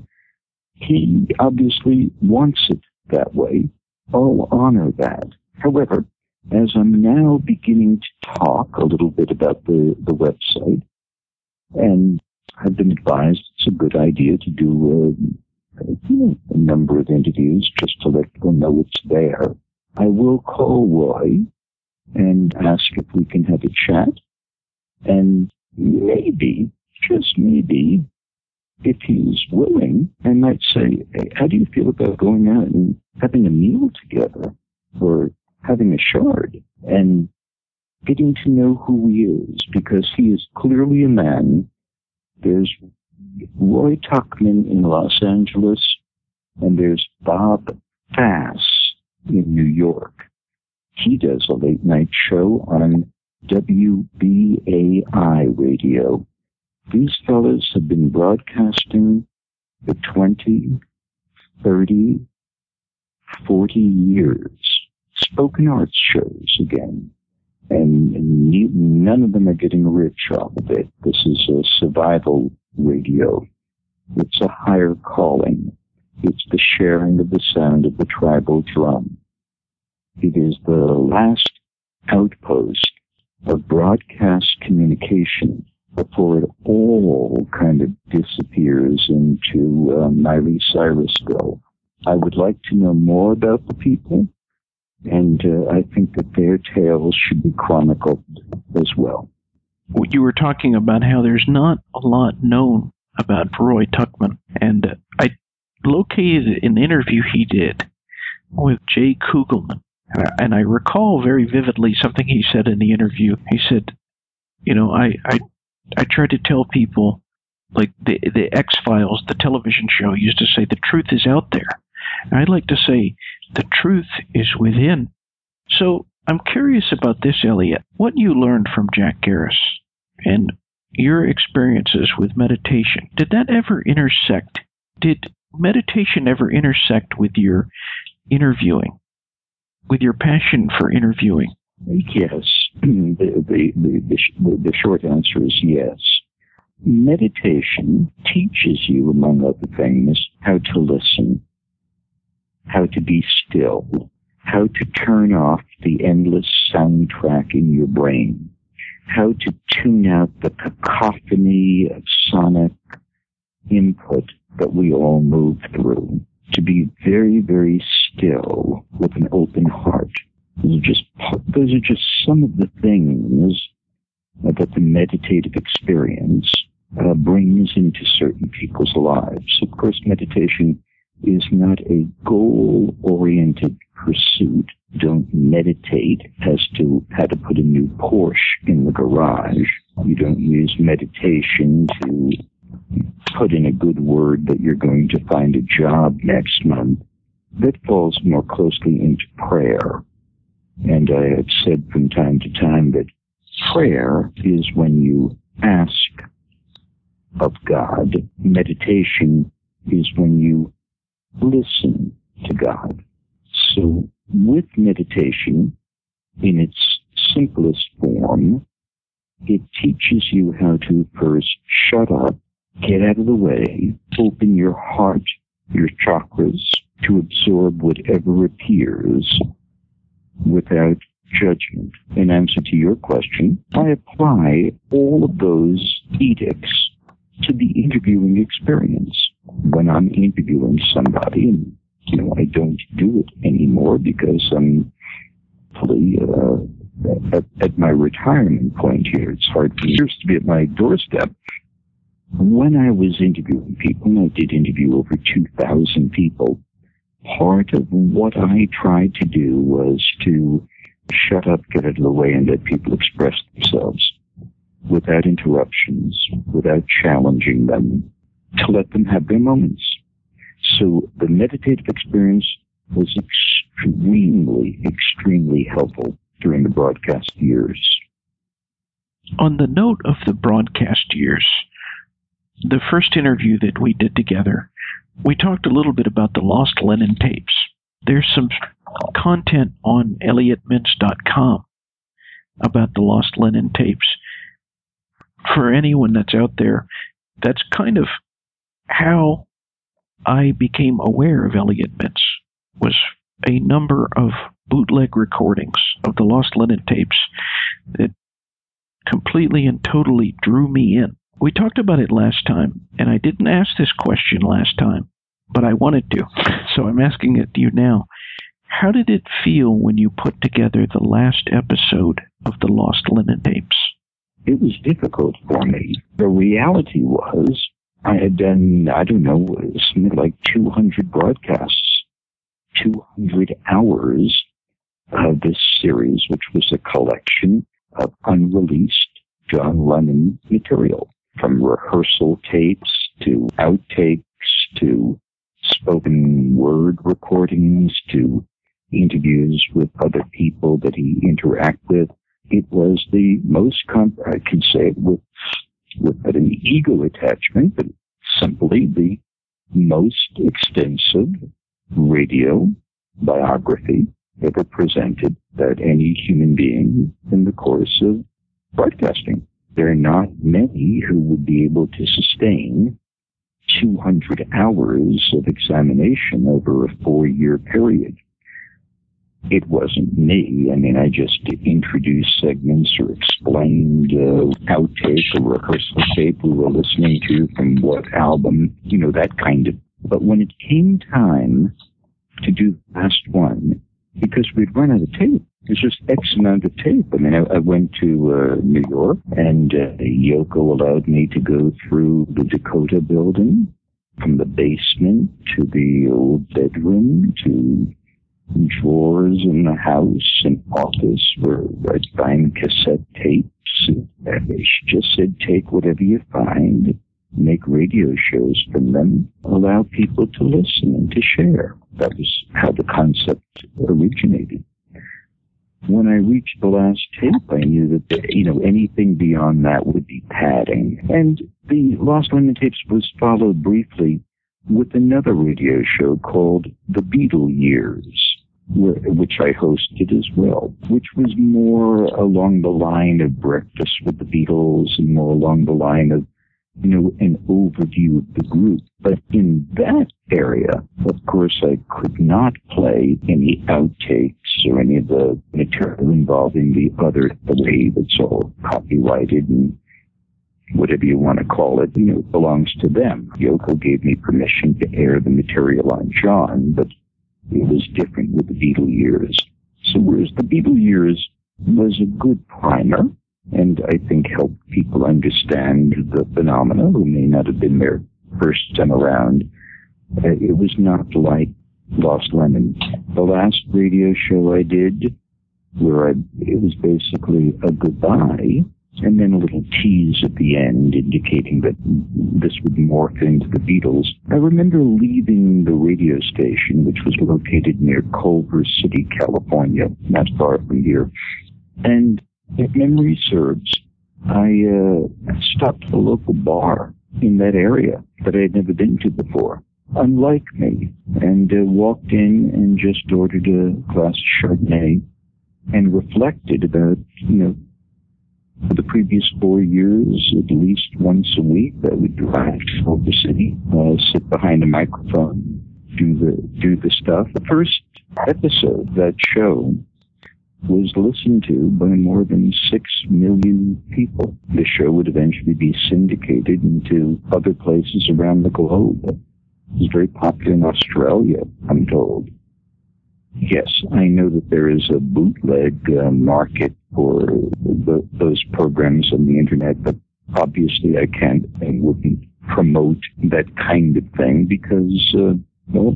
[SPEAKER 3] He obviously wants it that way. I'll honor that. However, as I'm now beginning to talk a little bit about the, the website, and I've been advised it's a good idea to do um, a, a number of interviews just to let people know it's there. I will call Roy and ask if we can have a chat. And maybe, just maybe, if he's willing, I might say, hey, how do you feel about going out and having a meal together or having a shard and getting to know who he is because he is clearly a man. There's Roy Tuckman in Los Angeles and there's Bob Fass in New York. He does a late night show on WBAI radio. These fellows have been broadcasting for 20, 30, 40 years. Spoken arts shows again. And, none of them are getting rich off of it. This is a survival radio. It's a higher calling. It's the sharing of the sound of the tribal drum. It is the last outpost of broadcast communication before it all kind of disappears into uh, Miley Cyrusville. I would like to know more about the people, and uh, I think that their tales should be chronicled as well.
[SPEAKER 4] You were talking about how there's not a lot known about Roy Tuckman, and I located an interview he did with Jay Kugelman. Uh, and I recall very vividly something he said in the interview. He said, "You know, I I I try to tell people, like the the X Files, the television show, used to say the truth is out there. And I'd like to say the truth is within. So I'm curious about this, Elliot. What you learned from Jack Gariss and your experiences with meditation, did that ever intersect? Did meditation ever intersect with your interviewing, with your passion for interviewing?
[SPEAKER 3] Yes. <clears throat> The, the, the, the, short answer is yes. Meditation teaches you, among other things, how to listen, how to be still, how to turn off the endless soundtrack in your brain, how to tune out the cacophony of sonic input that we all move through, to be very, very still with an open heart. Those are just, those are just some of the things that the meditative experience uh, brings into certain people's lives. Of course, meditation is not a goal oriented pursuit. Don't meditate as to how to put a new Porsche in the garage. You don't use meditation to put in a good word that you're going to find a job next month. That falls more closely into prayer. And I have said from time to time that prayer is when you ask of God. Meditation is when you listen to God. So with meditation, in its simplest form, it teaches you how to first shut up, get out of the way, open your heart, your chakras to absorb whatever appears without judgment. In answer to your question, I apply all of those edicts to the interviewing experience. When I'm interviewing somebody, and you know, I don't do it anymore because I'm fully uh, at, at my retirement point here. It's hard for years to be at my doorstep. When I was interviewing people, and I did interview over 2,000 people, part of what I tried to do was to shut up, get out of the way, and let people express themselves without interruptions, without challenging them, to let them have their moments. So the meditative experience was extremely, extremely helpful during the broadcast years.
[SPEAKER 4] On the note of the broadcast years, the first interview that we did together, we talked a little bit about the Lost Lennon tapes. There's some content on ElliotMintz.com about the Lost Lennon tapes. For anyone that's out there, that's kind of how I became aware of Elliot Mintz was a number of bootleg recordings of the Lost Lennon tapes that completely and totally drew me in. We talked about it last time, and I didn't ask this question last time, but I wanted to, so I'm asking it to you now. How did it feel when you put together the last episode of the Lost Lennon tapes?
[SPEAKER 3] It was difficult for me. The reality was I had done, I don't know, something like 200 broadcasts, 200 hours of this series, which was a collection of unreleased John Lennon material, from rehearsal tapes to outtakes to spoken word recordings to interviews with other people that he interact with. It was the most, comp- I can say it with, with an ego attachment, but simply the most extensive radio biography ever presented that any human being in the course of broadcasting. There are not many who would be able to sustain 200 hours of examination over a four year period. It wasn't me. I mean, I just introduced segments or explained uh, outtake or rehearsal tape we were listening to from what album, you know, that kind of. But when it came time to do the last one, because we'd run out of tape, there's just X amount of tape. I mean, I, I went to uh, New York, and uh, Yoko allowed me to go through the Dakota building, from the basement to the old bedroom to drawers in the house and office where I'd find cassette tapes. And she just said, take whatever you find, make radio shows from them, allow people to listen and to share. That was how the concept originated when I reached the last tape, I knew that, you know, anything beyond that would be padding. And the Lost Lennon tapes was followed briefly with another radio show called The Beatle Years, which I hosted as well, which was more along the line of Breakfast with the Beatles and more along the line of you know, an overview of the group. But in that area, of course, I could not play any outtakes or any of the material involving the other way that's all copyrighted and whatever you want to call it, you know, it belongs to them. Yoko gave me permission to air the material on John, but it was different with the Beatle years. So whereas the Beatle years was a good primer, and I think help people understand the phenomena who may not have been there first time around. Uh, it was not like Lost Lennon. The last radio show I did, where I, it was basically a goodbye, and then a little tease at the end indicating that this would morph into the Beatles. I remember leaving the radio station, which was located near Culver City, California, not far from here, and if memory serves, I uh, stopped at a local bar in that area that I had never been to before, unlike me, and uh, walked in and just ordered a glass of Chardonnay and reflected about, you know, for the previous four years, at least once a week, I would drive to Culver City, uh, sit behind a microphone, do the do the stuff. The first episode that show was listened to by more than six million people. The show would eventually be syndicated into other places around the globe. It was very popular in Australia, I'm told. Yes, I know that there is a bootleg uh, market for the, those programs on the internet, but obviously I can't and wouldn't promote that kind of thing because, uh, well,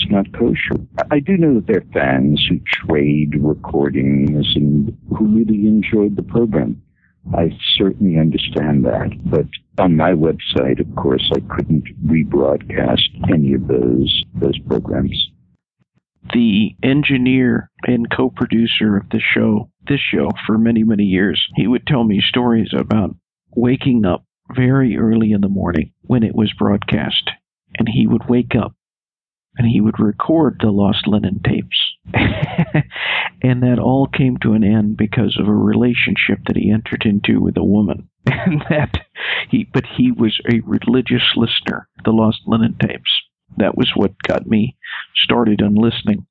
[SPEAKER 3] it's not kosher. I do know that there are fans who trade recordings and who really enjoyed the program. I certainly understand that, but on my website, of course, I couldn't rebroadcast any of those those programs.
[SPEAKER 4] The engineer and co-producer of the show, this show for many many years, he would tell me stories about waking up very early in the morning when it was broadcast, and he would wake up and he would record the Lost Lennon tapes. <laughs> and that all came to an end because of a relationship that he entered into with a woman. <laughs> And that he, but he was a religious listener, the Lost Lennon tapes. That was what got me started on listening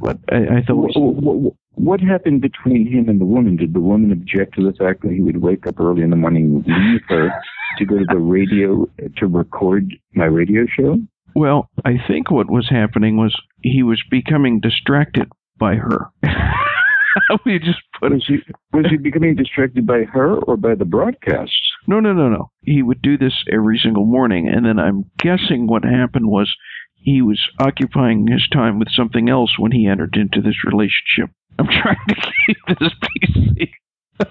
[SPEAKER 4] But I, I thought.
[SPEAKER 3] What, what, what happened between him and the woman? Did the woman object to the fact that he would wake up early in the morning, and leave her to go to the radio to record my radio show?
[SPEAKER 4] Well, I think what was happening was he was becoming distracted by her. <laughs> we just put
[SPEAKER 3] Was he was he becoming distracted by her or by the broadcasts?
[SPEAKER 4] No, no, no, no. He would do this every single morning, and then I'm guessing what happened was he was occupying his time with something else when he entered into this relationship. I'm trying to keep this PC. <laughs>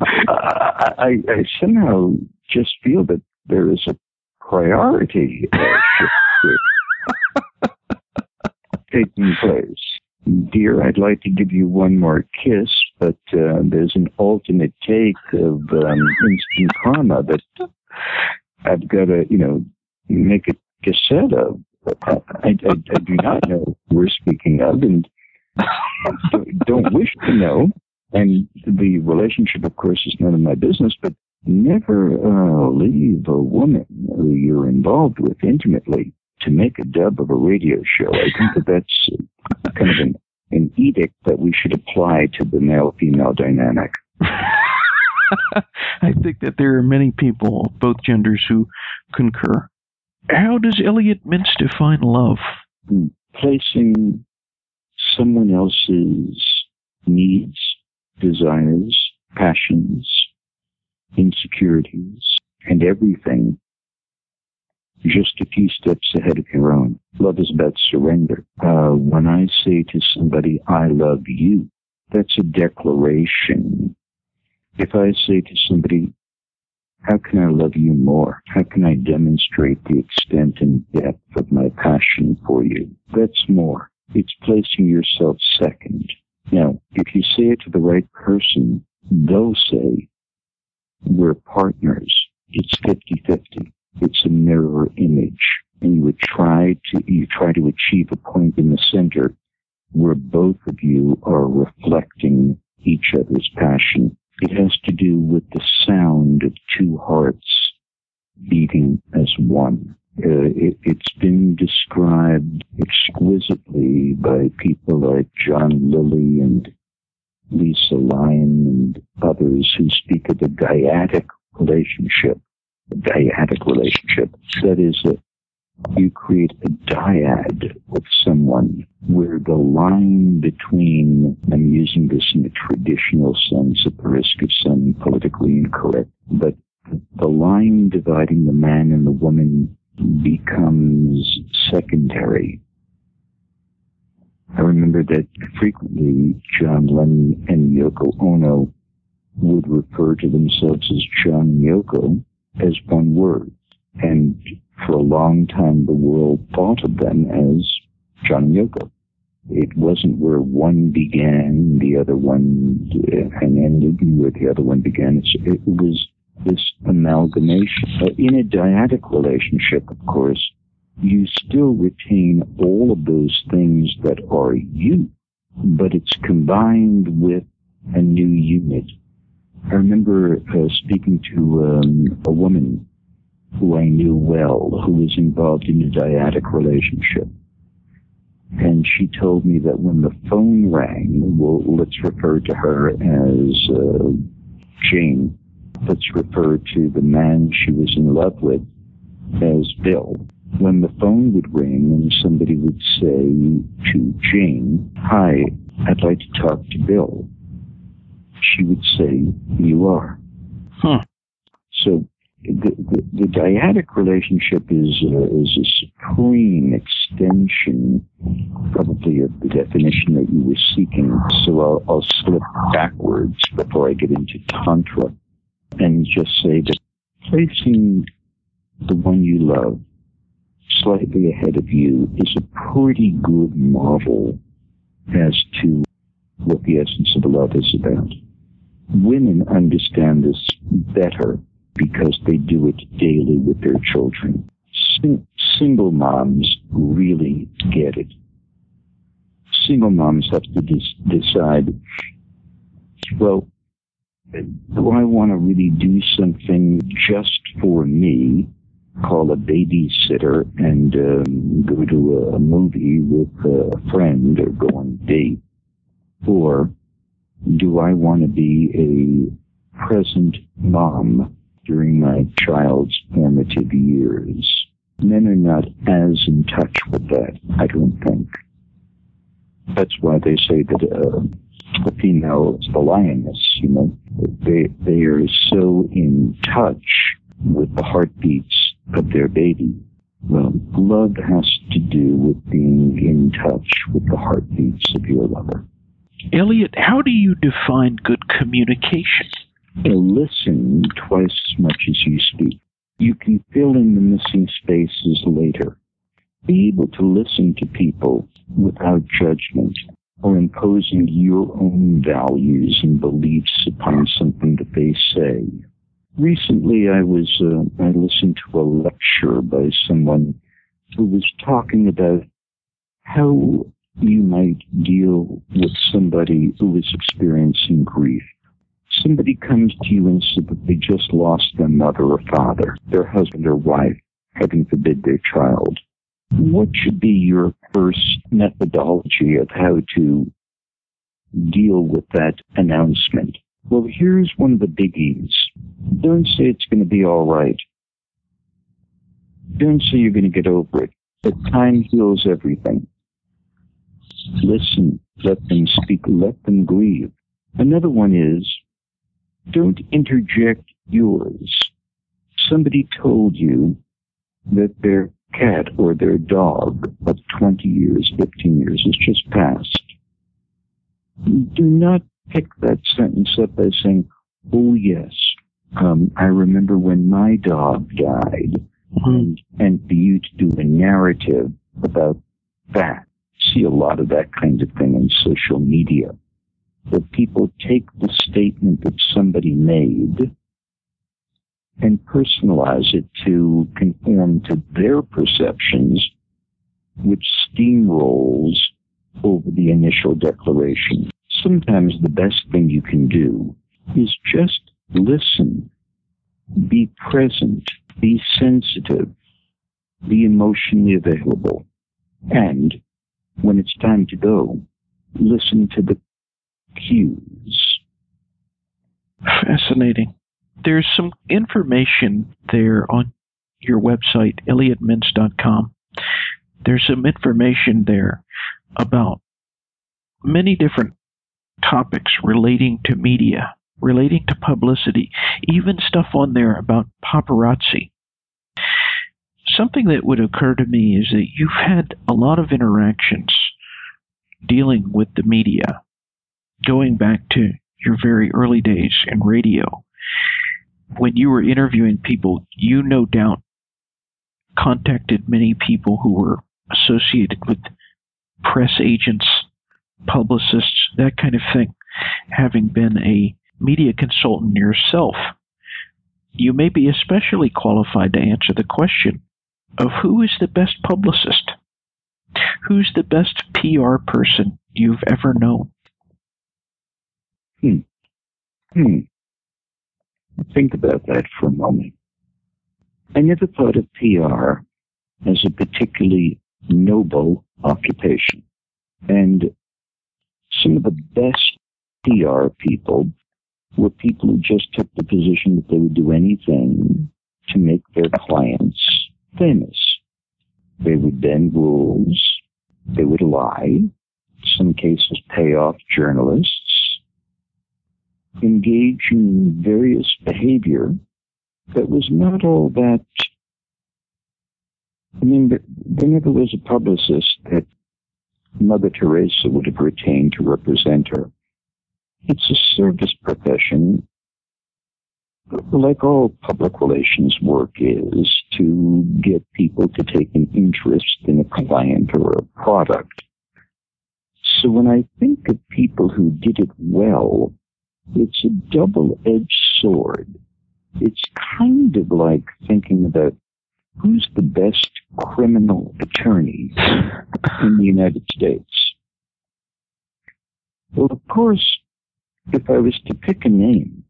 [SPEAKER 3] I, I, I somehow just feel that there is a priority uh, <laughs> taking place. Dear, I'd like to give you one more kiss, but uh, there's an alternate take of um, instant karma that I've got to, you know, make a cassette of. I, I, I do not know who we're speaking of, and don't wish to know. And the relationship, of course, is none of my business, but never uh, leave a woman who you're involved with intimately to make a dub of a radio show. I think that that's kind of an, an edict that we should apply to the male-female dynamic. <laughs>
[SPEAKER 4] I think that there are many people, both genders, who concur. How does Elliot Mintz define love?
[SPEAKER 3] Placing someone else's needs, desires, passions, insecurities, and everything just a few steps ahead of your own. Love is about surrender. Uh, when I say to somebody, I love you, that's a declaration. If I say to somebody, how can I love you more? How can I demonstrate the extent and depth of my passion for you? That's more. It's placing yourself second. Now, if you say it to the right person, they'll say, we're partners. It's 50-50. It's a mirror image. And you would try to, you try to achieve a point in the center where both of you are reflecting each other's passion. It has to do with the sound of two hearts beating as one. Uh, it, it's been described exquisitely by people like John Lilly and Lisa Lyon and others who speak of the dyadic relationship. A dyadic relationship. That is, that you create a dyad with someone where the line between, I'm using this in a traditional sense at the risk of sounding politically incorrect, but the line dividing the man and the woman becomes secondary. I remember that frequently John Lennon and Yoko Ono would refer to themselves as John and Yoko as one word. And for a long time, the world thought of them as John and Yoko. It wasn't where one began, the other one uh, and ended, where the other one began. it was this amalgamation. Uh, in a dyadic relationship, of course, you still retain all of those things that are you, but it's combined with a new unit. I remember uh, speaking to um, a woman who I knew well, who was involved in a dyadic relationship. And she told me that when the phone rang, well, let's refer to her as uh, Jane. Let's refer to the man she was in love with as Bill. When the phone would ring and somebody would say to Jane, Hi, I'd like to talk to Bill, she would say, You are.
[SPEAKER 4] Huh.
[SPEAKER 3] So the, the, the dyadic relationship is uh, is a supreme extension, probably of the definition that you were seeking. So I'll, I'll slip backwards before I get into tantra, and just say that placing the one you love slightly ahead of you is a pretty good model as to what the essence of love is about. Women understand this better because they do it daily with their children. Sing- single moms really get it. Single moms have to dis- decide, well, do I want to really do something just for me call a babysitter and um, go to a movie with a friend or go on a date? Or do I want to be a present mom during my child's formative years? Men are not as in touch with that, I don't think. That's why they say that uh, the female is the lioness, you know. They, they are so in touch with the heartbeats of their baby. Well, love has to do with being in touch with the heartbeats of your lover.
[SPEAKER 4] Elliot, how do you define good communication?
[SPEAKER 3] listen twice as much as you speak. You can fill in the missing spaces later. Be able to listen to people without judgment or imposing your own values and beliefs upon something that they say. Recently, I was uh, I listened to a lecture by someone who was talking about how you might deal with somebody who is experiencing grief. Somebody comes to you and says that they just lost their mother or father, their husband or wife, heaven forbid their child. What should be your first methodology of how to deal with that announcement? Well, here's one of the biggies. Don't say it's going to be all right. Don't say you're going to get over it. But time heals everything. Listen, let them speak, let them grieve. Another one is, don't interject yours. Somebody told you that their cat or their dog of 20 years, 15 years has just passed. Do not pick that sentence up by saying, oh yes, um, I remember when my dog died, mm-hmm. and, and for you to do a narrative about that. See a lot of that kind of thing on social media. That people take the statement that somebody made and personalize it to conform to their perceptions, which steamrolls over the initial declaration sometimes the best thing you can do is just listen, be present, be sensitive, be emotionally available, and when it's time to go, listen to the cues.
[SPEAKER 4] Fascinating. There's some information there on your website, elliotmintz.com. There's some information there about many different topics relating to media, relating to publicity, even stuff on there about paparazzi. Something that would occur to me is that you've had a lot of interactions dealing with the media, going back to your very early days in radio. When you were interviewing people, you no doubt contacted many people who were associated with press agents publicists, that kind of thing. Having been a media consultant yourself, you may be especially qualified to answer the question of who is the best publicist? Who's the best PR person you've ever known?
[SPEAKER 3] Hmm. Hmm. Think about that for a moment. I never thought of PR as a particularly noble occupation. And some of the best PR people were people who just took the position that they would do anything to make their clients famous. They would bend rules. They would lie. In some cases, pay off journalists. Engage in various behavior that was not all that. I mean, there never was a publicist that Mother Teresa would have retained to represent her. It's a service profession, like all public relations work is, to get people to take an interest in a client or a product. So when I think of people who did it well, it's a double-edged sword. It's kind of like thinking about who's the best criminal attorney in the United States? Well, of course, if I was to pick a name,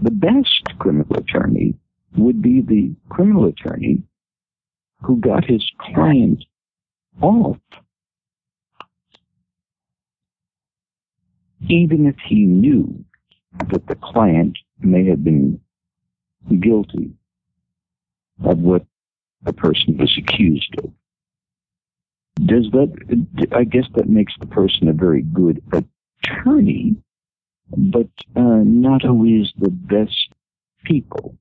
[SPEAKER 3] the best criminal attorney would be the criminal attorney who got his client off. Even if he knew that the client may have been guilty of what the person was accused of. Does that, I guess that makes the person a very good attorney, but uh, not always the best people.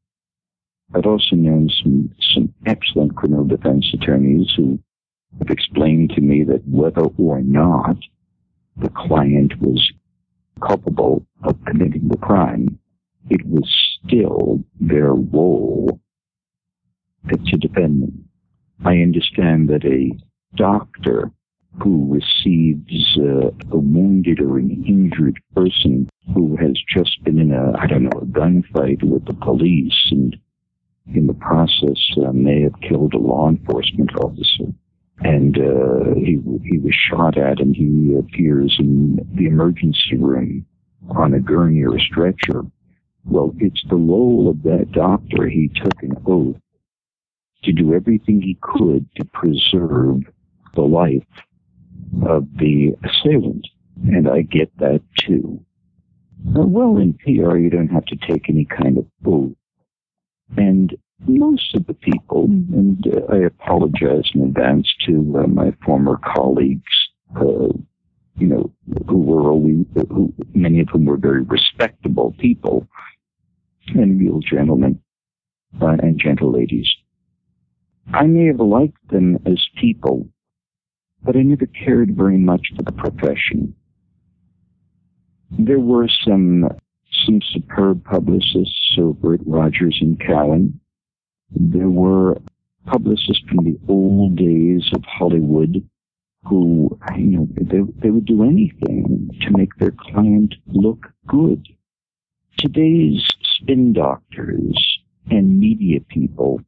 [SPEAKER 3] I've also known some, some excellent criminal defense attorneys who have explained to me that whether or not the client was culpable of committing the crime, it was still their role defend them. I understand that a doctor who receives uh, a wounded or an injured person who has just been in a, I don't know, a gunfight with the police and in the process uh, may have killed a law enforcement officer. And uh, he, he was shot at and he appears in the emergency room on a gurney or a stretcher. Well, it's the role of that doctor. He took an oath to do everything he could to preserve the life of the assailant. And I get that too. Uh, well, in PR, you don't have to take any kind of oath. And most of the people, and uh, I apologize in advance to uh, my former colleagues, uh, you know, who were always, who, many of whom were very respectable people and real gentlemen uh, and gentle ladies. I may have liked them as people, but I never cared very much for the profession. There were some some superb publicists over at Rogers and Cowan. There were publicists from the old days of Hollywood who, you know, they, they would do anything to make their client look good. Today's spin doctors and media people,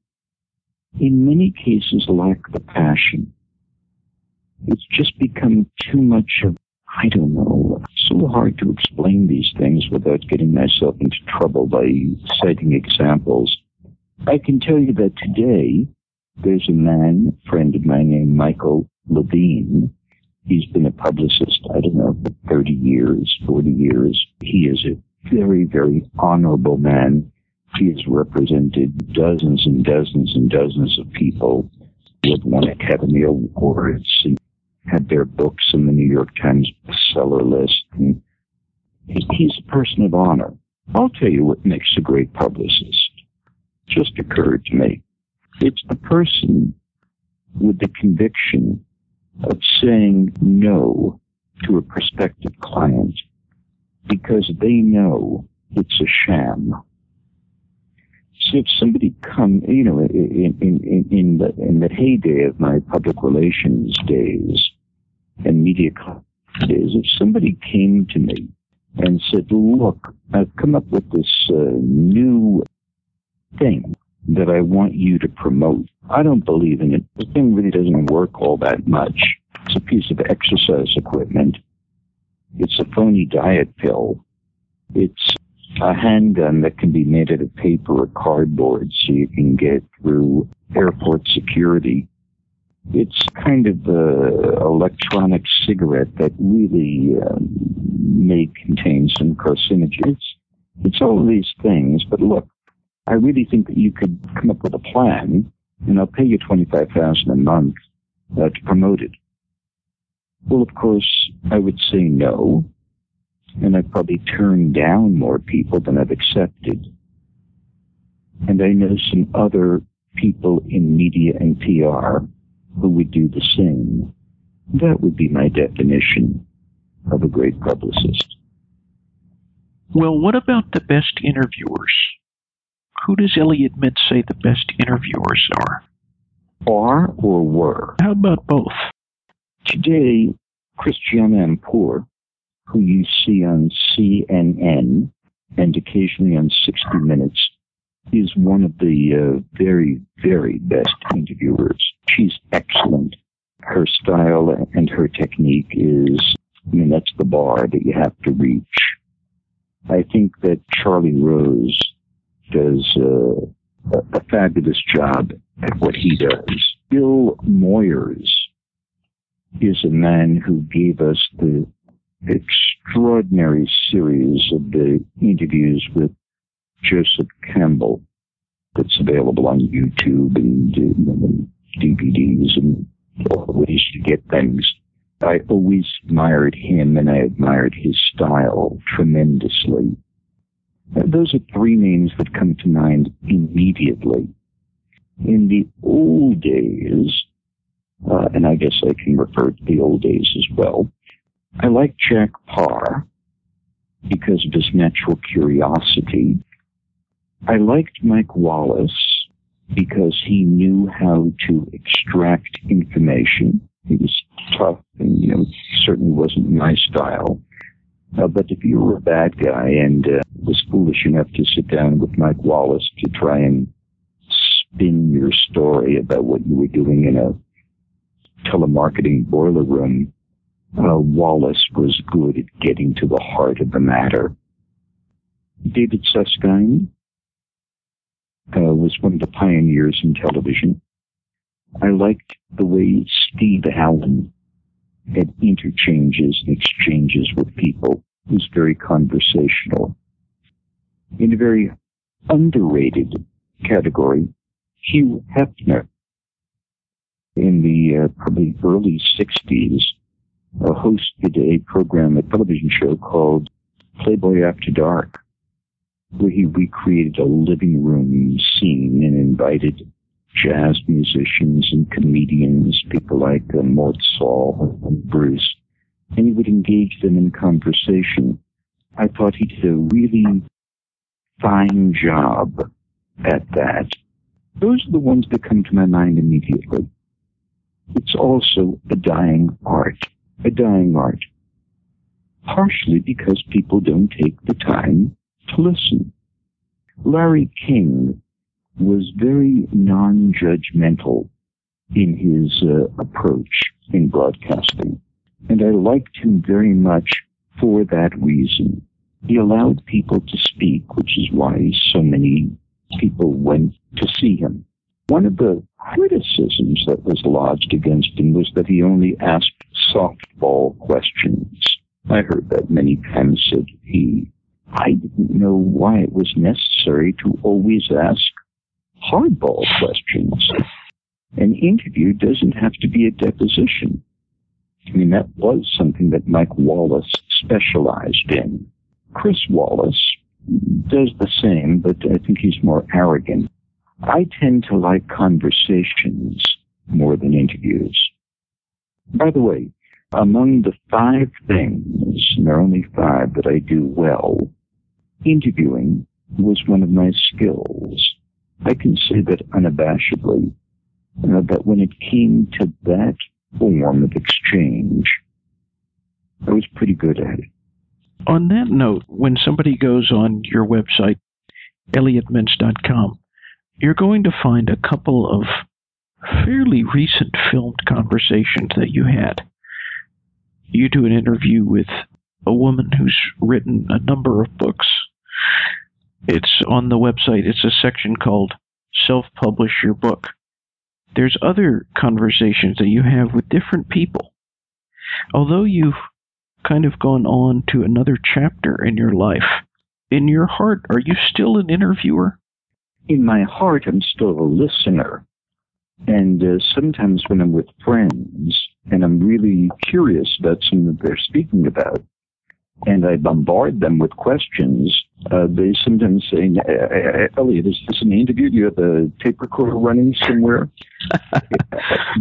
[SPEAKER 3] in many cases, lack the passion. It's just become too much of, I don't know, it's so hard to explain these things without getting myself into trouble by citing examples. I can tell you that today, there's a man, friend of mine named Michael Levine. He's been a publicist, I don't know, for 30 years, 40 years. He is a very, very honorable man. He has represented dozens and dozens and dozens of people with won Academy Awards and had their books in the New York Times bestseller list. And he's a person of honor. I'll tell you what makes a great publicist. Just occurred to me. It's the person with the conviction of saying no to a prospective client because they know it's a sham. So if somebody come, you know, in, in, in, the, in the heyday of my public relations days and media days, if somebody came to me and said, look, I've come up with this uh, new thing that I want you to promote. I don't believe in it. The thing really doesn't work all that much. It's a piece of exercise equipment. It's a phony diet pill. It's a handgun that can be made out of paper or cardboard so you can get through airport security. It's kind of the electronic cigarette that really um, may contain some carcinogens. It's all these things, but look, I really think that you could come up with a plan, and I'll pay you twenty-five thousand a month uh, to promote it. Well, of course, I would say no, and I've probably turned down more people than I've accepted. And I know some other people in media and PR who would do the same. That would be my definition of a great publicist.
[SPEAKER 4] Well, what about the best interviewers? Who does Elliot Mintz say the best interviewers are?
[SPEAKER 3] Are or were?
[SPEAKER 4] How about both?
[SPEAKER 3] Today, Christiane Amanpour, who you see on CNN and occasionally on 60 Minutes, is one of the uh, very, very best interviewers. She's excellent. Her style and her technique is, I mean, that's the bar that you have to reach. I think that Charlie Rose does uh, a, a fabulous job at what he does. Bill Moyers is a man who gave us the extraordinary series of the interviews with Joseph Campbell that's available on YouTube and uh, DVDs and all the ways to get things. I always admired him and I admired his style tremendously. Those are three names that come to mind immediately. In the old days, uh, and I guess I can refer to the old days as well, I liked Jack Paar because of his natural curiosity. I liked Mike Wallace because he knew how to extract information. He was tough and, you know, certainly wasn't my style. Uh, but if you were a bad guy and uh, was foolish enough to sit down with Mike Wallace to try and spin your story about what you were doing in a telemarketing boiler room, Wallace was good at getting to the heart of the matter. David Susskind uh, was one of the pioneers in television. I liked the way Steve Allen had interchanges and exchanges with people. He was very conversational. In a very underrated category, Hugh Hefner in the uh, probably early 60s uh, hosted a program, a television show called Playboy After Dark, where he recreated a living room scene and invited jazz musicians and comedians, people like uh, Mort Sahl and Bruce, and he would engage them in conversation. I thought he did a really fine job at that. Those are the ones that come to my mind immediately. It's also a dying art, a dying art. Partially because people don't take the time to listen. Larry King was very non-judgmental in his uh, approach in broadcasting. And I liked him very much for that reason. He allowed people to speak, which is why so many people went to see him. One of the criticisms that was lodged against him was that he only asked softball questions. I heard that many times said he I didn't know why it was necessary to always ask hardball questions. An interview doesn't have to be a deposition. I mean, that was something that Mike Wallace specialized in. Chris Wallace does the same, but I think he's more arrogant. I tend to like conversations more than interviews. By the way, among the five things, and there are only five that I do well, interviewing was one of my skills. I can say that unabashedly, uh, that when it came to that form of exchange, I was pretty good at it.
[SPEAKER 4] On that note, when somebody goes on your website, elliotmintz.com, you're going to find a couple of fairly recent filmed conversations that you had. You do an interview with a woman who's written a number of books. It's on the website. It's a section called Self Publish Your Book. There's other conversations that you have with different people. Although you've kind of gone on to another chapter in your life, in your heart, are you still an interviewer?
[SPEAKER 3] In my heart, I'm still a listener. And uh, sometimes when I'm with friends and I'm really curious about something that they're speaking about, and I bombard them with questions, uh, they sometimes say, Elliot, is this an interview? Do you have a tape recorder running somewhere? <laughs>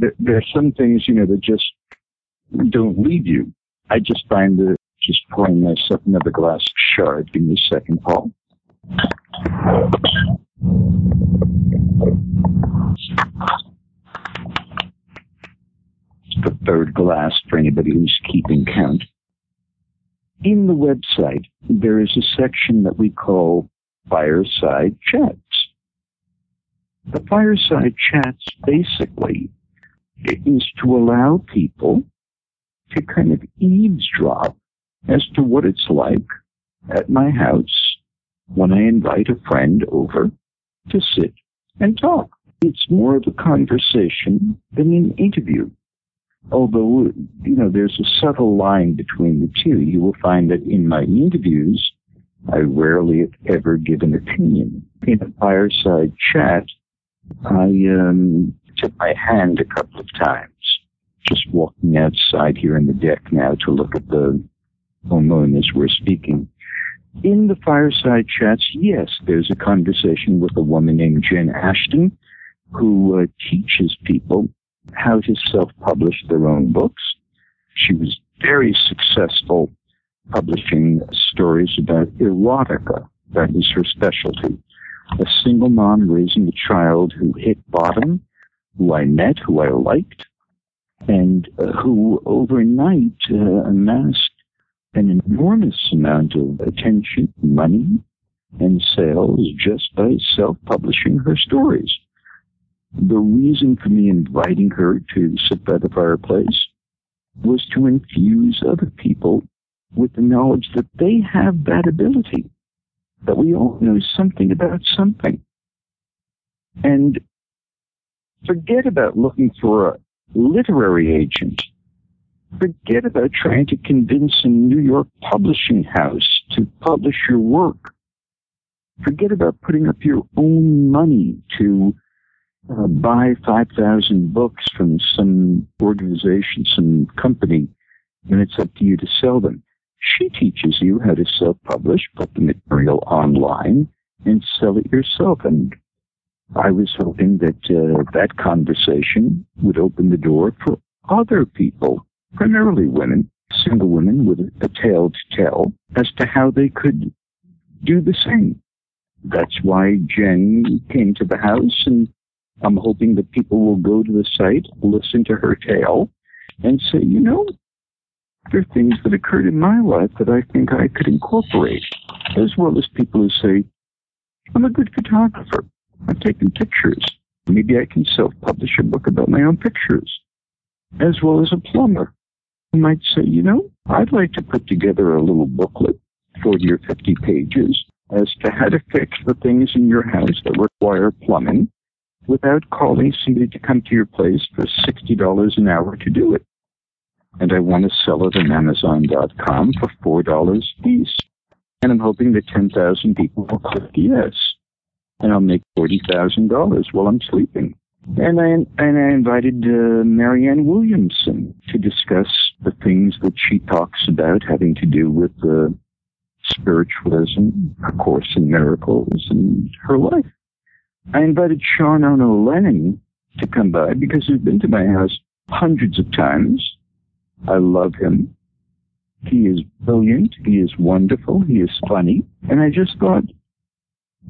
[SPEAKER 3] there, there, are some things, you know, that just don't leave you. I just find that just pouring myself another glass of Chard. Give me a second, Paul. The third glass for anybody who's keeping count in the website, there is a section that we call fireside chats. The fireside chats basically is to allow people to kind of eavesdrop as to what it's like at my house when I invite a friend over to sit and talk. It's more of a conversation than an interview. Although, you know, there's a subtle line between the two. You will find that in my interviews, I rarely ever give an opinion. In a fireside chat, I um, took my hand a couple of times, just walking outside here in the deck now to look at the moon as we're speaking. In the fireside chats, yes, there's a conversation with a woman named Jen Ashton who uh, teaches people how to self-publish their own books. She was very successful publishing stories about erotica. That was her specialty. A single mom raising a child who hit bottom, who I met, who I liked, and uh, who overnight uh, amassed an enormous amount of attention, money, and sales just by self-publishing her stories. The reason for me inviting her to sit by the fireplace was to infuse other people with the knowledge that they have that ability, that we all know something about something. And forget about looking for a literary agent. Forget about trying to convince a New York publishing house to publish your work. Forget about putting up your own money to uh, buy 5,000 books from some organization, some company, and it's up to you to sell them. She teaches you how to self-publish, put the material online, and sell it yourself. And I was hoping that uh, that conversation would open the door for other people, primarily women, single women with a tale to tell as to how they could do the same. That's why Jen came to the house, and I'm hoping that people will go to the site, listen to her tale, and say, you know, there are things that occurred in my life that I think I could incorporate, as well as people who say, I'm a good photographer. I've taken pictures. Maybe I can self-publish a book about my own pictures, as well as a plumber who might say, you know, I'd like to put together a little booklet, 40 or 50 pages, as to how to fix the things in your house that require plumbing without calling somebody to come to your place for $60 an hour to do it and I want to sell it on Amazon.com for $4 a piece. And I'm hoping that 10,000 people will click yes. And I'll make $40,000 while I'm sleeping. And I, and I invited uh, Marianne Williamson to discuss the things that she talks about having to do with uh, spiritualism, A Course in Miracles, and her life. I invited Sean Ono Lennon to come by because he's been to my house hundreds of times I love him. He is brilliant. He is wonderful. He is funny. And I just thought,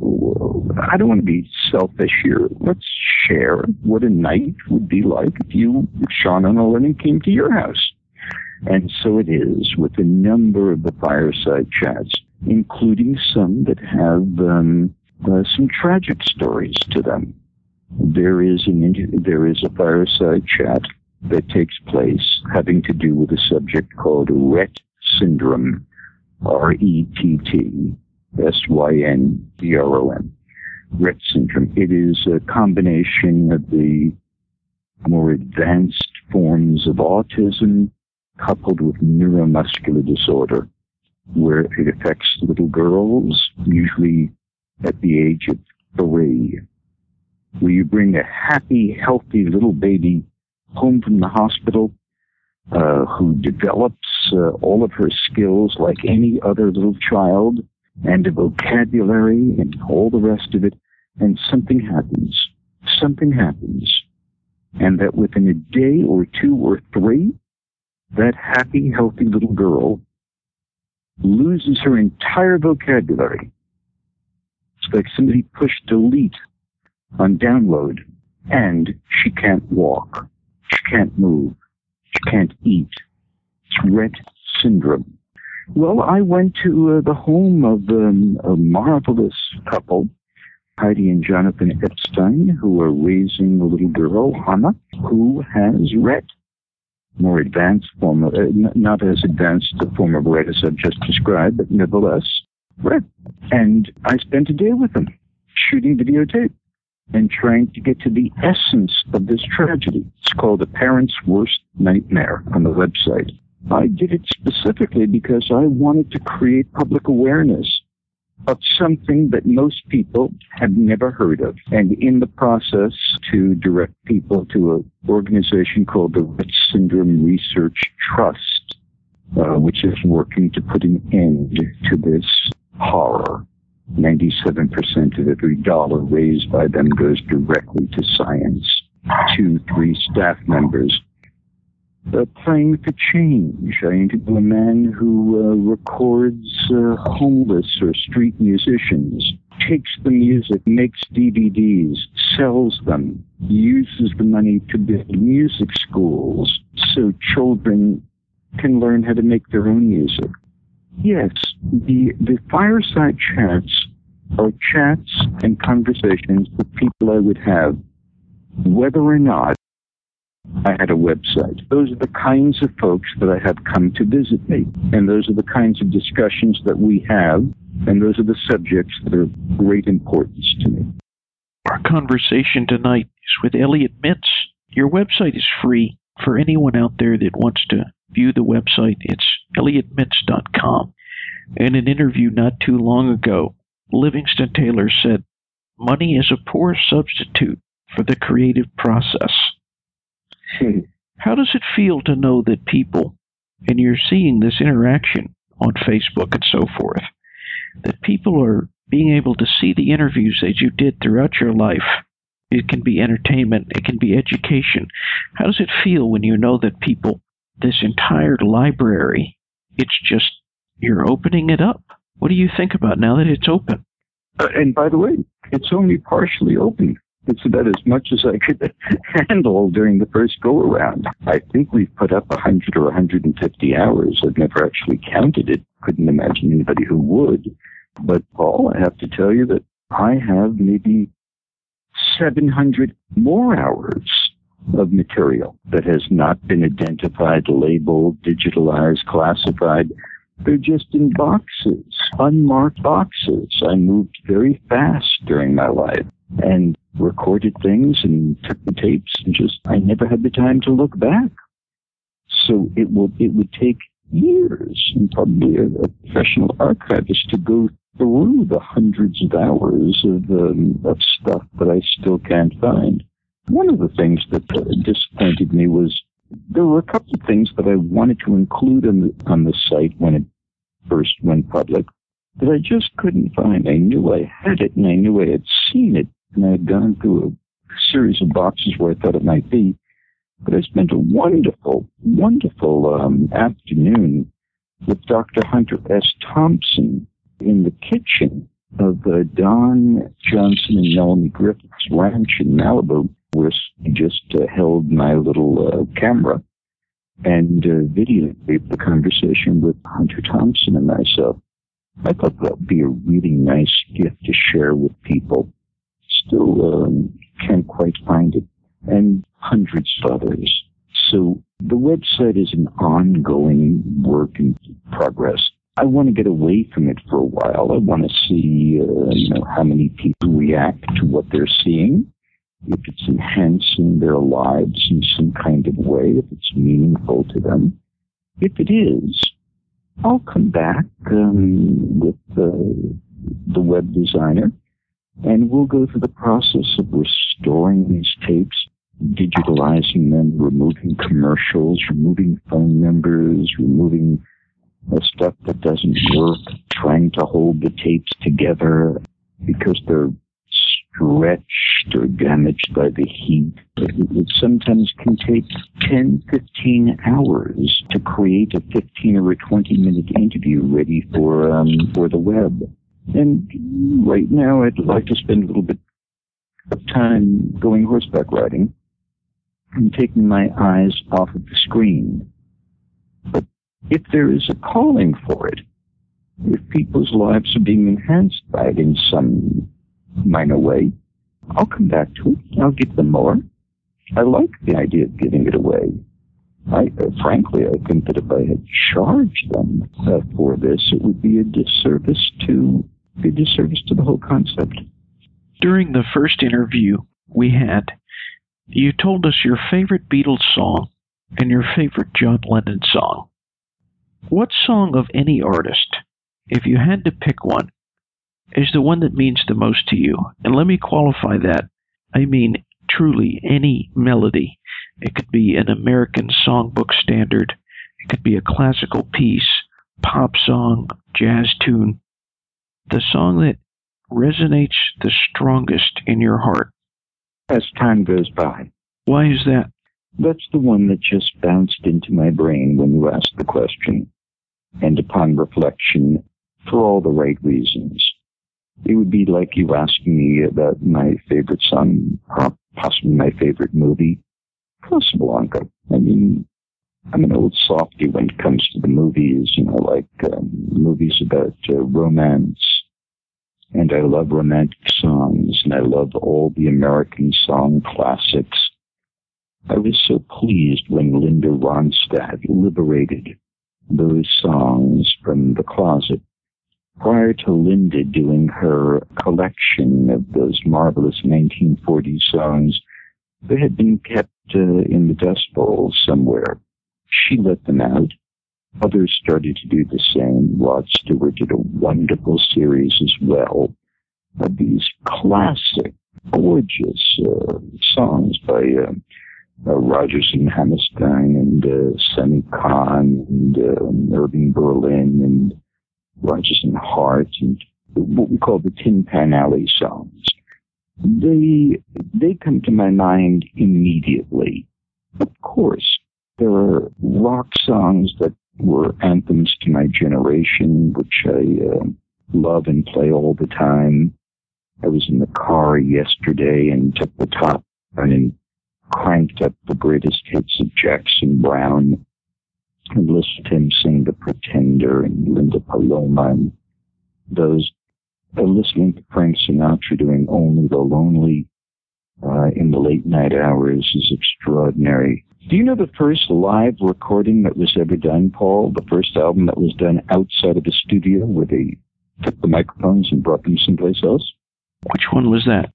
[SPEAKER 3] I don't want to be selfish here. Let's share what a night would be like if you, if Sean Ono Lennon came to your house. And so it is with a number of the fireside chats, including some that have um, uh, some tragic stories to them. There is an there is a fireside chat that takes place having to do with a subject called Rett syndrome, R-E-T-T-S-Y-N-D-R-O-M. Rett syndrome. It is a combination of the more advanced forms of autism coupled with neuromuscular disorder, where it affects little girls, usually at the age of three. Where you bring a happy, healthy little baby home from the hospital, uh, who develops uh, all of her skills like any other little child, and a vocabulary and all the rest of it, and something happens. Something happens. And that within a day or two or three, that happy, healthy little girl loses her entire vocabulary. Like somebody pushed delete on download and she can't walk. She can't move. She can't eat. It's Rett syndrome. Well, I went to uh, the home of um, a marvelous couple, Heidi and Jonathan Epstein, who are raising a little girl, Hannah, who has Rett. More advanced form of, uh, not as advanced a form of Rett as I've just described, but nevertheless, And I spent a day with them, shooting videotape. and trying to get to the essence of this tragedy. It's called A Parent's Worst Nightmare on the website. I did it specifically because I wanted to create public awareness of something that most people have never heard of. And in the process, to direct people to an organization called the Rett Syndrome Research Trust, uh, which is working to put an end to this horror. 97% of every dollar raised by them goes directly to science. Two, three staff members uh, playing for change. I interview a man who uh, records uh, homeless or street musicians, takes the music, makes DVDs, sells them, uses the money to build music schools so children can learn how to make their own music. Yes, the, the fireside chats are chats and conversations with people I would have, whether or not I had a website. Those are the kinds of folks that I have come to visit me. And those are the kinds of discussions that we have. And those are the subjects that are of great importance to me.
[SPEAKER 4] Our conversation tonight is with Elliot Mintz. Your website is free for anyone out there that wants to view the website. It's elliotmintz.com. In an interview not too long ago, Livingston Taylor said, Money is a poor substitute for the creative process. Hmm. How does it feel to know that people, and you're seeing this interaction on Facebook and so forth, that people are being able to see the interviews that you did throughout your life? It can be entertainment, it can be education. How does it feel when you know that people, this entire library, it's just, you're opening it up? What do you think about now that it's open?
[SPEAKER 3] Uh, and by the way, it's only partially open. It's about as much as I could <laughs> handle during the first go around. I think we've put up 100 or 150 hours. I've never actually counted it. Couldn't imagine anybody who would. But Paul, I have to tell you that I have maybe 700 more hours of material that has not been identified, labeled, digitalized, classified. They're just in boxes, unmarked boxes. I moved very fast during my life. And recorded things and took the tapes and just I never had the time to look back. So it will it would take years and probably a, a professional archivist to go through the hundreds of hours of um, of stuff that I still can't find. One of the things that uh, disappointed me was there were a couple of things that I wanted to include on the on the site when it first went public that I just couldn't find. I knew I had it and I knew I had seen it and I had gone through a series of boxes where I thought it might be. But I spent a wonderful, wonderful um, afternoon with Dr. Hunter S. Thompson in the kitchen of uh, Don Johnson and Melanie Griffith's ranch in Malibu, where he just uh, held my little uh, camera and uh, videotaped the conversation with Hunter Thompson and myself. I thought that would be a really nice gift to share with people still um, can't quite find it, and hundreds of others. So the website is an ongoing work in progress. I want to get away from it for a while. I want to see, uh, you know, how many people react to what they're seeing, if it's enhancing their lives in some kind of way, if it's meaningful to them. If it is, I'll come back um, with the, the web designer and we'll go through the process of restoring these tapes, digitalizing them, removing commercials, removing phone numbers, removing the stuff that doesn't work, trying to hold the tapes together because they're stretched or damaged by the heat. It sometimes can take 10, 15 hours to create a 15 or a 20 minute interview ready for, um, for the web. And right now, I'd like to spend a little bit of time going horseback riding and taking my eyes off of the screen. If there is a calling for it, if people's lives are being enhanced by it in some minor way, I'll come back to it. I'll give them more. I like the idea of giving it away. I, uh, frankly, I think that if I had charged them uh, for this, it would be a disservice to be a disservice to the whole concept.
[SPEAKER 4] During the first interview we had, you told us your favorite Beatles song and your favorite John Lennon song. What song of any artist, if you had to pick one, is the one that means the most to you? And let me qualify that. I mean, truly, any melody. It could be an American songbook standard, it could be a classical piece, pop song, jazz tune. The song that resonates the strongest in your heart.
[SPEAKER 3] As time goes by.
[SPEAKER 4] Why is that?
[SPEAKER 3] That's the one that just bounced into my brain when you asked the question. And upon reflection, for all the right reasons. It would be like you asking me about my favorite song, or possibly my favorite movie, Casablanca. I mean, I'm an old softy when it comes to the movies, you know, like um, movies about uh, romance. And I love romantic songs, and I love all the American song classics. I was so pleased when Linda Ronstadt liberated those songs from the closet prior to Linda doing her collection of those marvelous 1940s songs, they had been kept uh, in the dust bowl somewhere. She let them out. Others started to do the same. Rod Stewart did a wonderful series as well of these classic, gorgeous uh, songs by uh, uh, Rodgers and Hammerstein and uh, Sammy Cahn and uh, Irving Berlin and Rodgers and Hart and what we call the Tin Pan Alley songs. They, they come to my mind immediately. Of course, there are rock songs that were anthems to my generation, which I uh, love and play all the time. I was in the car yesterday and took the top and cranked up the greatest hits of Jackson Browne and listened to him sing The Pretender and Linda Paloma and those, uh, listening to Frank Sinatra doing Only the Lonely uh, in the late night hours is extraordinary. Do you know the first live recording that was ever done, Paul? The first album that was done outside of a studio where they took the microphones and brought them someplace else?
[SPEAKER 4] Which one was that?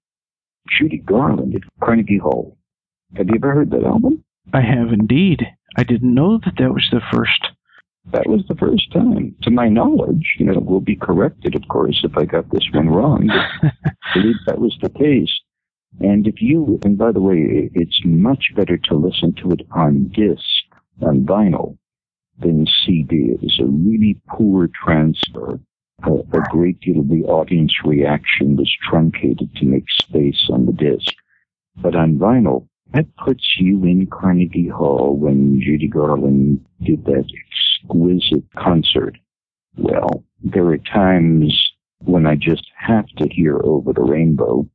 [SPEAKER 3] Judy Garland at Carnegie Hall. Have you ever heard that album?
[SPEAKER 4] I have indeed. I didn't know that that was the first.
[SPEAKER 3] That was the first time, to my knowledge. You know, we'll be corrected, of course, if I got this one wrong. But <laughs> I believe that was the case. And if you, and by the way, it's much better to listen to it on disc, on vinyl, than CD. It is a really poor transfer. A, a great deal of the audience reaction was truncated to make space on the disc. But on vinyl, that puts you in Carnegie Hall when Judy Garland did that exquisite concert. Well, there are times when I just have to hear Over the Rainbow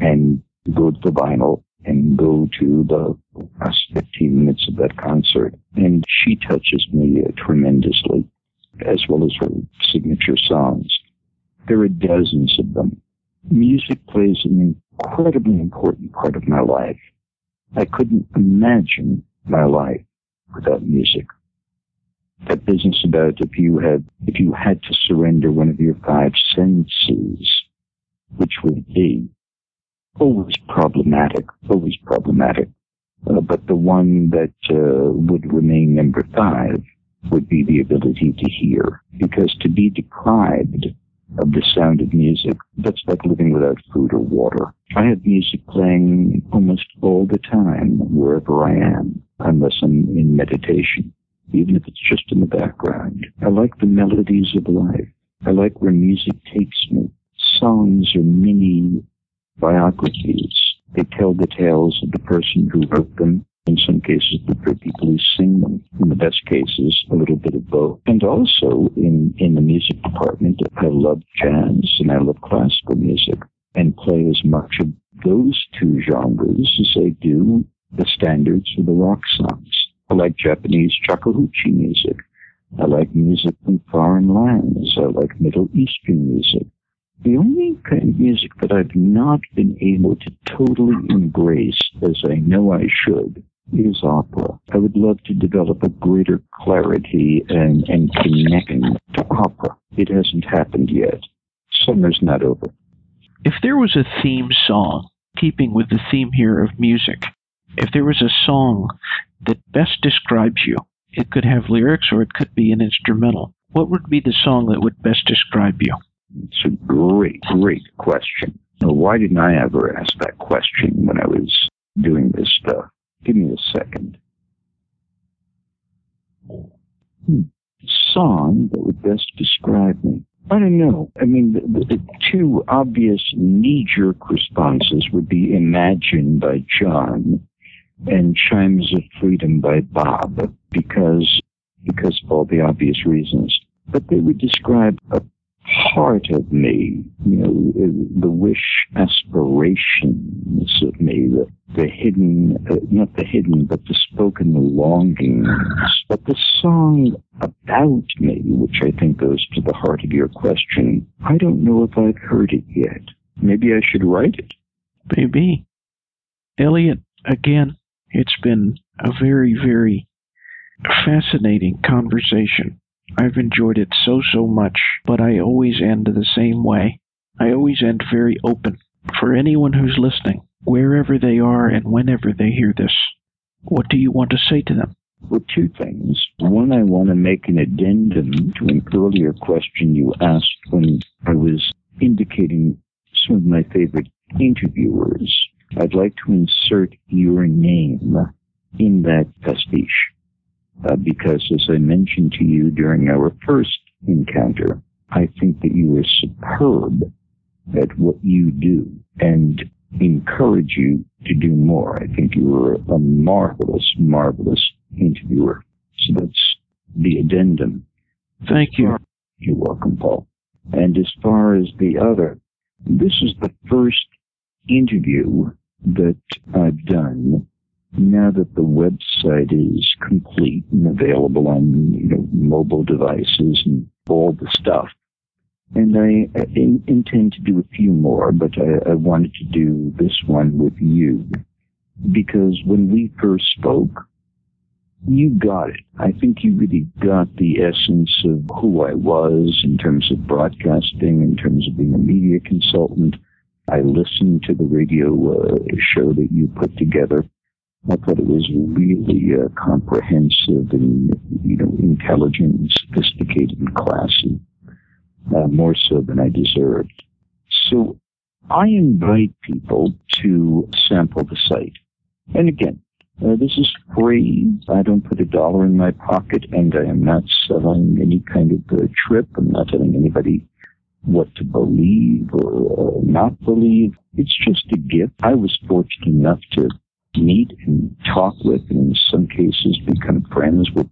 [SPEAKER 3] and go to the vinyl and go to the last 15 minutes of that concert. And she touches me tremendously, as well as her signature songs. There are dozens of them. Music plays an incredibly important part of my life. I couldn't imagine my life without music. That business about if you had, if you had to surrender one of your five senses, which would be always problematic, always problematic. Uh, but the one that uh, would remain number five would be the ability to hear. Because to be deprived of the sound of music. That's like living without food or water. I have music playing almost all the time, wherever I am, unless I'm in meditation, even if it's just in the background. I like the melodies of life. I like where music takes me. Songs are mini biographies. They tell the tales of the person who wrote them in some cases, the people who sing them. In the best cases, a little bit of both. And also in, in the music department, I love jazz and I love classical music and play as much of those two genres as I do the standards or the rock songs. I like Japanese shakuhachi music. I like music from foreign lands. I like Middle Eastern music. The only kind of music that I've not been able to totally embrace, as I know I should, is opera. I would love to develop a greater clarity and, and connection to opera. It hasn't happened yet. Summer's hmm. not over.
[SPEAKER 4] If there was a theme song, keeping with the theme here of music, if there was a song that best describes you, it could have lyrics or it could be an instrumental. What would be the song that would best describe you?
[SPEAKER 3] It's a great, great question. Now, why didn't I ever ask that question when I was doing this stuff? Give me a second. Hmm. Song that would best describe me. I don't know. I mean, the, the two obvious knee-jerk responses would be Imagine by John and Chimes of Freedom by Bob because because of all the obvious reasons. But they would describe a part of me, you know, the wish aspirations of me, the, the hidden, uh, not the hidden, but the spoken longings. But the song about me, which I think goes to the heart of your question, I don't know if I've heard it yet. Maybe I should write it.
[SPEAKER 4] Maybe. Elliot, again, it's been a very, very fascinating conversation. I've enjoyed it so, so much, but I always end the same way. I always end very open. For anyone who's listening, wherever they are and whenever they hear this, what do you want to say to them?
[SPEAKER 3] Well, two things. One, I want to make an addendum to an earlier question you asked when I was indicating some of my favorite interviewers. I'd like to insert your name in that pastiche uh, because, as I mentioned to you during our first encounter, I think that you are superb at what you do and encourage you to do more. I think you are a marvelous, marvelous interviewer. So that's the addendum.
[SPEAKER 4] Thank you.
[SPEAKER 3] You're welcome, Paul. And as far as the other, this is the first interview that I've done now that the website is complete and available on you know mobile devices and all the stuff. And I, I in, intend to do a few more, but I, I wanted to do this one with you because when we first spoke, you got it. I think you really got the essence of who I was in terms of broadcasting, in terms of being a media consultant. I listened to the radio uh, show that you put together. I thought it was really uh, comprehensive and, you know, intelligent and sophisticated and classy, uh, more so than I deserved. So I invite people to sample the site. And again, uh, this is free. I don't put a dollar in my pocket, and I am not selling any kind of uh, trip. I'm not telling anybody what to believe or uh, not believe. It's just a gift. I was fortunate enough to meet and talk with, and in some cases become friends with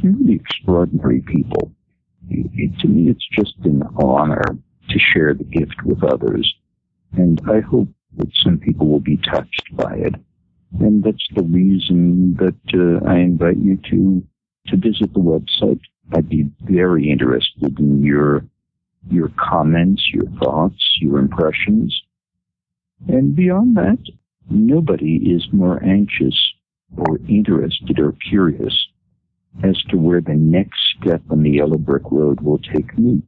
[SPEAKER 3] some really extraordinary people. It, to me, it's just an honor to share the gift with others, and I hope that some people will be touched by it. And that's the reason that uh, I invite you to to visit the website. I'd be very interested in your your comments, your thoughts, your impressions. And beyond that, Nobody is more anxious or interested or curious as to where the next step on the yellow brick road will take me.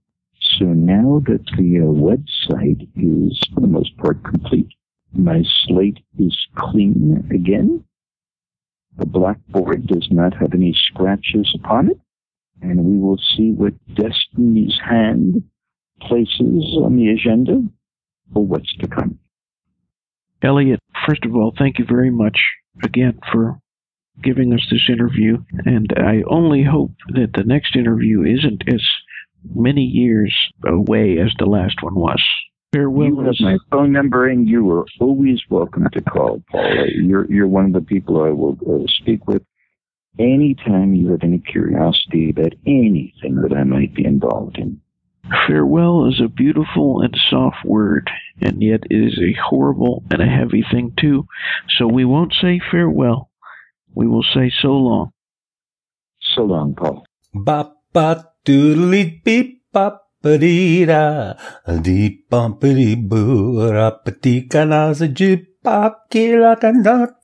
[SPEAKER 3] So now that the uh, website is, for the most part, complete, my slate is clean again. The blackboard does not have any scratches upon it, and we will see what destiny's hand places on the agenda for what's to come.
[SPEAKER 4] Elliot, first of all, thank you very much again for giving us this interview. And I only hope that the next interview isn't as many years away as the last one was.
[SPEAKER 3] Farewell. You have my phone number, and you are always welcome to call, Paula. You're you're one of the people I will uh, speak with anytime you have any curiosity about anything that I might be involved in.
[SPEAKER 4] Farewell is a beautiful and soft word, and yet it is a horrible and a heavy thing too. So we won't say farewell. We will say so long.
[SPEAKER 3] So long, Paul.
[SPEAKER 5] Bop doodly beep bop dee da dee bumpity boo rapati kanaza jip bop kila kanat sa gil bond good